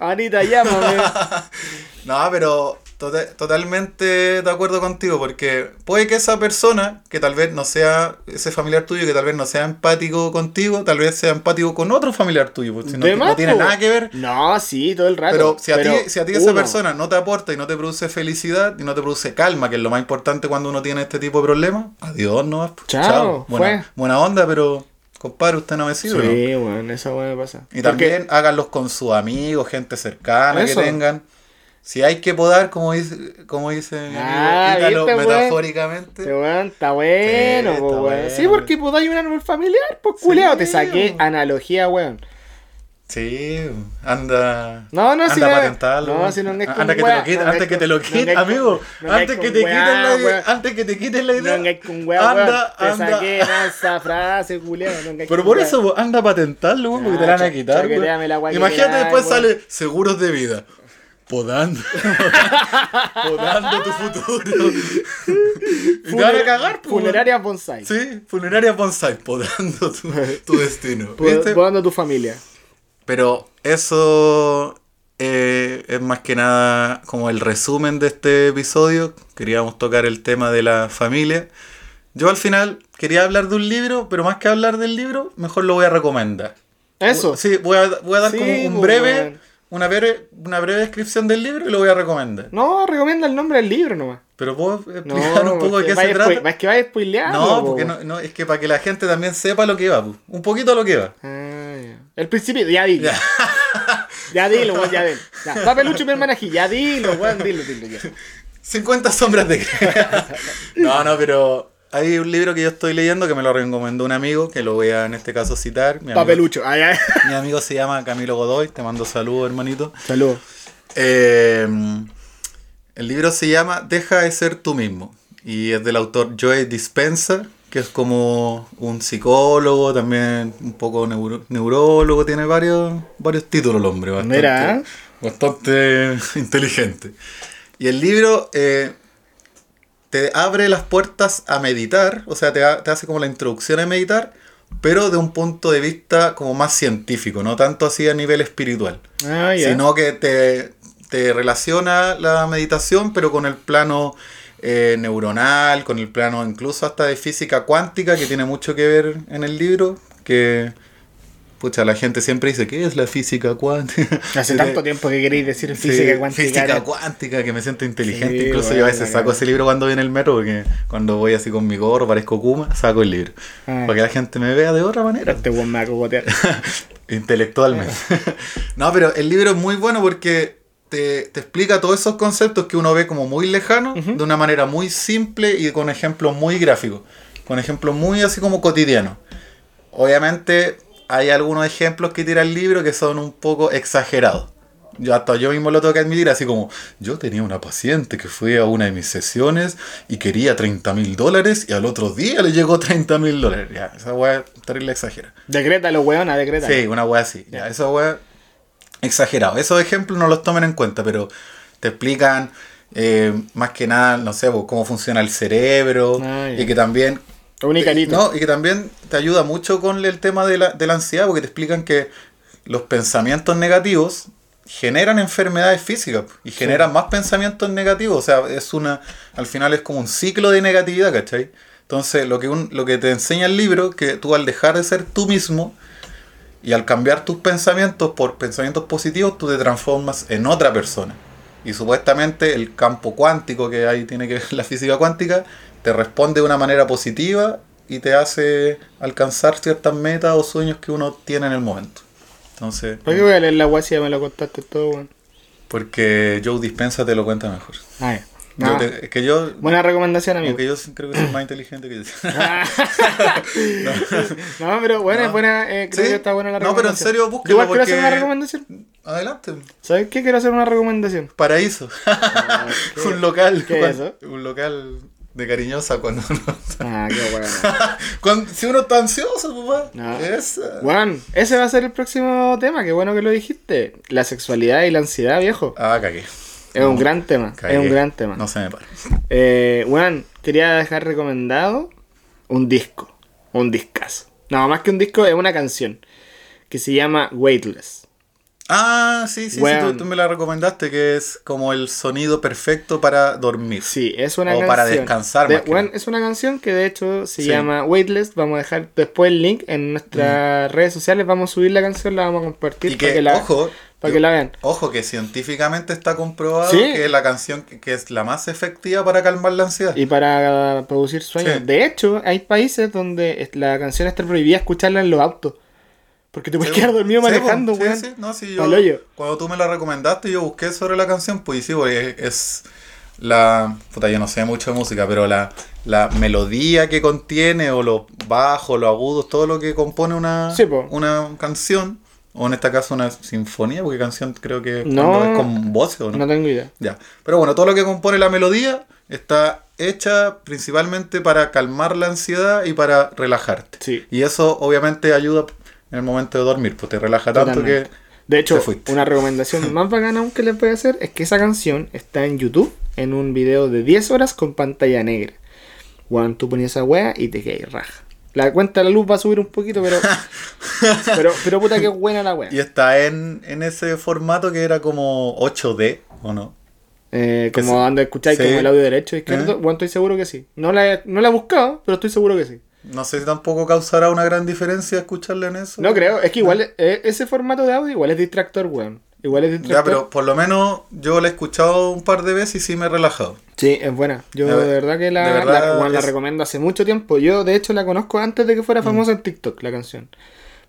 Anita, llámame. No, pero Tota- totalmente de acuerdo contigo, porque puede que esa persona, que tal vez no sea, ese familiar tuyo, que tal vez no sea empático contigo, tal vez sea empático con otro familiar tuyo, porque si no, no tiene nada que ver. No, sí, todo el rato. Pero si a ti, si a ti esa persona no te aporta y no te produce felicidad y no te produce calma, que es lo más importante cuando uno tiene este tipo de problemas, adiós, no. Chao, Buena, fue. buena onda, pero compadre, usted no me sirve. Sí, bueno, esa weá me pasa. Y Porque- también háganlos con sus amigos, gente cercana Eso. que tengan. Si hay que podar, como dice, como dice mi amigo Ah, Ítalo, ¿viste, weón? metafóricamente. Este weón está bueno, Sí, po, está weón. bueno. Sí, porque podáis un árbol familiar, pues culeado. Te saqué weón. analogía, weón. Sí, anda. No, no, anda si a no- patentarlo. no, si no Anda que te lo quiten, no antes que te lo no quiten, amigo. no Antes que te quiten la idea. Antes que te quiten la No idea. angáis con weá, anda. Te anda. saqué esa frase. No angáis Pero por eso, anda a patentarlo, weón, porque te la van a quitar. Imagínate después sale seguros de vida. Podando. Podando tu futuro. a cagar, weón. Funeraria bonsai. Sí, funeraria bonsai, podando tu, tu destino. Podando tu familia. Pero eso eh, es más que nada como el resumen de este episodio. Queríamos tocar el tema de la familia. Yo al final quería hablar de un libro, pero más que hablar del libro, mejor lo voy a recomendar. Eso. Sí, voy a, voy a dar Sí, como un pues, breve. Una breve, una breve descripción del libro y lo voy a recomendar. No, recomienda el nombre del libro nomás. Pero puedo No, explicar un poco de qué se trata. Es que vaya spoileando. No, po. porque no, no, es que para que la gente también sepa lo que va, un poquito lo que va. Ah, ya. El principio, ya dilo. Ya. Ya dilo, weón, ya dilo. Ya, papelucho y mi hermanaje, ya dilo, weón, dilo, dilo, ya. 50 sombras de no, no, pero hay un libro que yo estoy leyendo que me lo recomendó un amigo, que lo voy a en este caso citar. Mi amigo, Papelucho, ah, ya. mi amigo se llama Camilo Godoy, te mando saludos, hermanito. Saludos. Eh, el libro se llama Deja de ser tú mismo y es del autor Joe Dispenza, que es como un psicólogo, también un poco neuro- neurólogo, tiene varios, varios títulos el hombre, bastante, Mira. bastante inteligente. Y el libro eh, te abre las puertas a meditar, o sea, te, ha- te hace como la introducción a meditar, pero de un punto de vista como más científico, no tanto así a nivel espiritual Ah, ya. sino que te, te relaciona la meditación, pero con el plano eh, neuronal, con el plano incluso hasta de física cuántica, que tiene mucho que ver en el libro, que, pucha, la gente siempre dice, ¿qué es la física cuántica? Hace tanto tiempo que queréis decir Sí, física cuántica. Física cuántica, que me siento inteligente. Sí, Incluso bueno, yo a veces saco ese libro cuando en el metro, porque cuando voy así con mi gorro, parezco Kuma, saco el libro. Ah. Para que la gente me vea de otra manera. Este weón me. Intelectualmente. no, pero el libro es muy bueno porque te, te explica todos esos conceptos que uno ve como muy lejanos, de una manera muy simple y con ejemplos muy gráficos. Con ejemplos muy así como cotidianos. Obviamente hay algunos ejemplos que tira el libro que son un poco exagerados. Yo hasta yo mismo lo tengo que admitir, así como yo tenía una paciente que fue a una de mis sesiones y quería 30 mil dólares y al otro día le llegó 30 mil dólares. Ya, esa weá terrible exagera. Decrétalo, weona, decrétalo. Sí, una wea así. Ya, esa wea exagerado. Esos ejemplos no los tomen en cuenta, pero te explican eh, más que nada, no sé, pues, cómo funciona el cerebro Ah, y que también Un no, y que también te ayuda mucho con el tema de la, de la ansiedad, porque te explican que los pensamientos negativos generan enfermedades físicas y generan más pensamientos negativos. O sea, es una. Al final es como un ciclo de negatividad, ¿cachai? Entonces, lo que, un- lo que te enseña el libro, que tú al dejar de ser tú mismo y al cambiar tus pensamientos por pensamientos positivos, tú te transformas en otra persona. Y supuestamente el campo cuántico que ahí tiene que ver la física cuántica, te responde de una manera positiva y te hace alcanzar ciertas metas o sueños que uno tiene en el momento. Entonces, ¿Por qué voy a leer la ya me lo contaste todo, weón? porque Joe Dispensa te lo cuenta mejor. Ah, ya. Yo te- es que yo, Buena recomendación, amigo. aunque yo creo que soy más inteligente que no, pero buena, No. buena, eh, creo Sí. que está buena la No, pero en recomendación. serio, Yo búsquelo Igual quiero hacer porque- una recomendación. Adelante. ¿Sabes qué? Quiero hacer una recomendación. Paraíso. ¿qué- un local. qué es cuan- Un local de cariñosa cuando uno Ah, qué bueno. cuando- si uno está ansioso, papá. Esa. Juan, ese va a ser el próximo tema. Qué bueno que lo dijiste. La sexualidad y la ansiedad, viejo. Ah, cagué. Es un gran tema. Cagué. Es un gran tema. No se me para. Eh, Juan, quería dejar recomendado un disco. Un discazo. No, más que un disco, es una canción. Que se llama Weightless. Ah, sí, sí, sí tú, tú me la recomendaste, que es como el sonido perfecto para dormir. Sí, es una O canción. para descansar, de- más es una canción que de hecho se Sí. llama Weightless. Vamos a dejar después el link en nuestras redes sociales. Vamos a subir la canción, la vamos a compartir Y para que, la, ojo, para que la vean. ojo, que científicamente está comprobado Sí. que es la canción que, que es la más efectiva para calmar la ansiedad. Y para producir sueños. Sí. De hecho, hay países donde la canción está prohibida escucharla en los autos. Porque te puedes Sí, quedar dormido sí, manejando, sí, weón. sí. No, sí, yo- cuando tú me la recomendaste, yo busqué sobre la canción, pues y sí, porque es, la. Puta, yo no sé mucho de música, pero la, la melodía que contiene, o los bajos, los agudos, todo lo que compone una, una canción, o en este caso una sinfonía, porque canción creo que No. es con voces, ¿o no? No tengo idea. Ya. Pero bueno, todo lo que compone la melodía está hecha principalmente para calmar la ansiedad y para relajarte. Sí. Y eso obviamente ayuda en el momento de dormir, pues te relaja tanto Totalmente. que... De hecho, una recomendación más bacana aún que les voy a hacer es que esa canción está en YouTube en un video de 10 horas con pantalla negra. Juan, tú ponías esa wea y te quedas raja. La cuenta de la luz va a subir un poquito, pero. pero, pero puta que buena la wea. Y está en, en ese formato que era como 8D, ¿o no? Eh, como sí. donde escucháis Sí. como el audio derecho e izquierdo. ¿Eh? Bueno, estoy seguro que sí. No la, he, no la he buscado, pero estoy seguro que sí. No sé si tampoco causará una gran diferencia escucharle en eso. No creo, es que igual eh, ese formato de audio igual es distractor, weón. Igual es distractor. Ya, pero por lo menos yo la he escuchado un par de veces y sí me he relajado. Sí, es buena. Yo De de, ver- verdad que la, verdad la, recomiendo hace mucho tiempo. Yo, de hecho, la conozco antes de que Mm. fuera famosa en TikTok, la canción.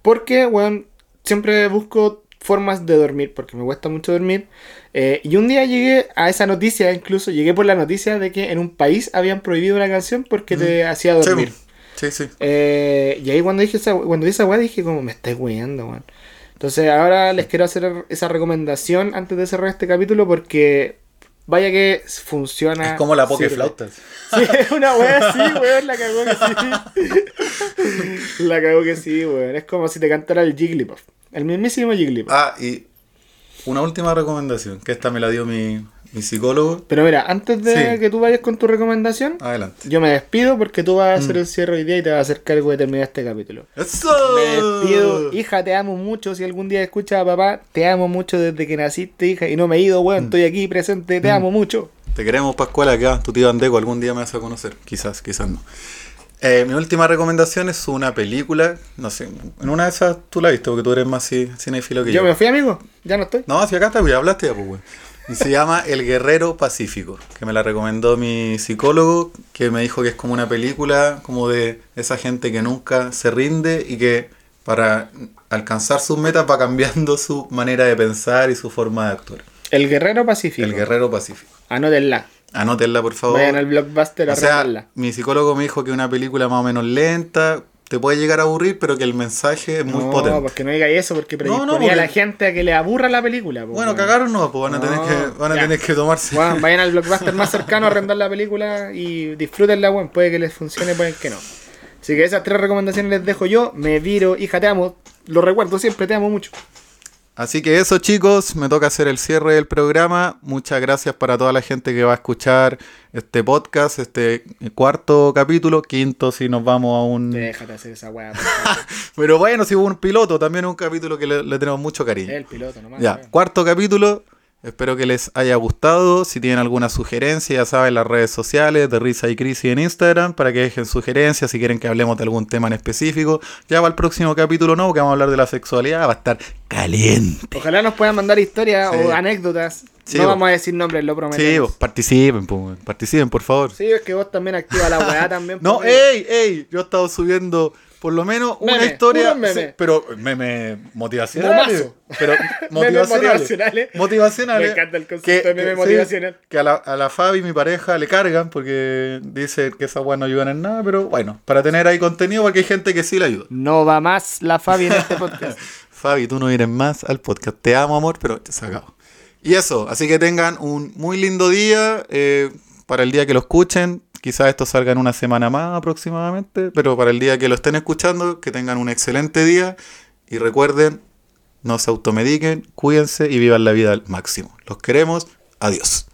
Porque, weón, siempre busco formas de dormir, porque me cuesta mucho dormir. Eh, y un día llegué a esa noticia, incluso llegué por la noticia de que en un país habían prohibido una canción porque te hacía Sí, dormir. Sí, sí. Eh, y ahí cuando dije esa, cuando di esa weá dije como me estáis weyando, weón. Entonces ahora les quiero hacer esa recomendación antes de cerrar este capítulo porque vaya que funciona. Es como la sirve. Pokeflautas. Sí, es una wea así, weón, la cagó que sí. la cagó que sí, weón. Es como si te cantara el Jigglypuff. El mismísimo Jigglypuff. Ah, y una última recomendación, que esta me la dio mi, mi psicólogo. Pero mira, antes de Sí. que tú vayas con tu recomendación, Adelante. yo me despido porque tú vas a Mm. hacer el cierre hoy día y te vas a hacer cargo de terminar este capítulo. ¡Eso! Me despido, hija, te amo mucho. Si algún día escuchas a papá, te amo mucho desde que naciste, hija, y no me he ido, Mm. weón. Estoy aquí presente, te amo mucho. Te queremos, Pascual, acá. Tu tío Andeco algún día me vas a conocer. Quizás, quizás no. Eh, mi última recomendación es una película. No sé, en una de esas tú la viste porque tú eres más ci- cinéfilo que yo. Yo me fui, amigo. Ya no estoy. No, si acá ya hablaste ya, pues, güey. Y se llama El Guerrero Pacífico, que me la recomendó mi psicólogo, que me dijo que es como una película como de esa gente que nunca se rinde y que para alcanzar sus metas va cambiando su manera de pensar y su forma de actuar. El Guerrero Pacífico. El Guerrero Pacífico. Anótenla. Anótenla, por favor. Vayan al blockbuster a O sea, mi psicólogo me dijo que una película más o menos lenta te puede llegar a aburrir, pero que el mensaje es muy no, potente. porque no diga eso, porque No, predisponía no, porque- a la gente a que le aburra la película. po, Bueno, cagaron no, pues van a tener que, van a ya. tener que tomarse. Vayan al blockbuster más cercano a arrendar la película y disfrútenla, weón. Puede que les funcione, puede que no. Así que esas tres recomendaciones les dejo yo. Me viro, hija, te amo. Lo recuerdo siempre, te amo mucho. Así que eso chicos, me toca hacer el cierre del programa. Muchas gracias para toda la gente que va a escuchar este podcast, este cuarto capítulo, quinto si nos vamos a un... Déjate hacer esa weá. Pero bueno, si hubo un piloto, también un capítulo que le, le tenemos mucho cariño. El piloto nomás. Ya, cuarto capítulo. Espero que les haya gustado. Si tienen alguna sugerencia, ya saben, las redes sociales de Risa y Crisis en Instagram para que dejen sugerencias. Si quieren que hablemos de algún tema en específico, ya va el próximo capítulo, ¿no? Que vamos a hablar de la sexualidad. Va a estar caliente. Ojalá nos puedan mandar historias Sí. o anécdotas. Sí, no vos. vamos a decir nombres, lo prometemos. Sí, vos, participen, weón. participen, por favor. Sí, es que vos también activa la weá también. No, ey, ey, yo he estado subiendo por lo menos una Meme, historia, memes. sí, pero meme motivacionales. Pero motivacionales. motivacionales. Motivacionales. Me encanta el concepto de meme sí, motivacional. que a la, a la Fabi, mi pareja, le cargan porque dice que esas weas no ayudan en nada, pero bueno, para tener ahí contenido, porque hay gente que sí le ayuda. No va más la Fabi en este podcast. Fabi, tú no vienes más al podcast. Te amo, amor, pero se acabó. Y eso, así que tengan un muy lindo día. eh, para el día que lo escuchen, quizás esto salga en una semana más aproximadamente, pero para el día que lo estén escuchando, que tengan un excelente día. Y recuerden, no se automediquen, cuídense y vivan la vida al máximo. Los queremos. Adiós.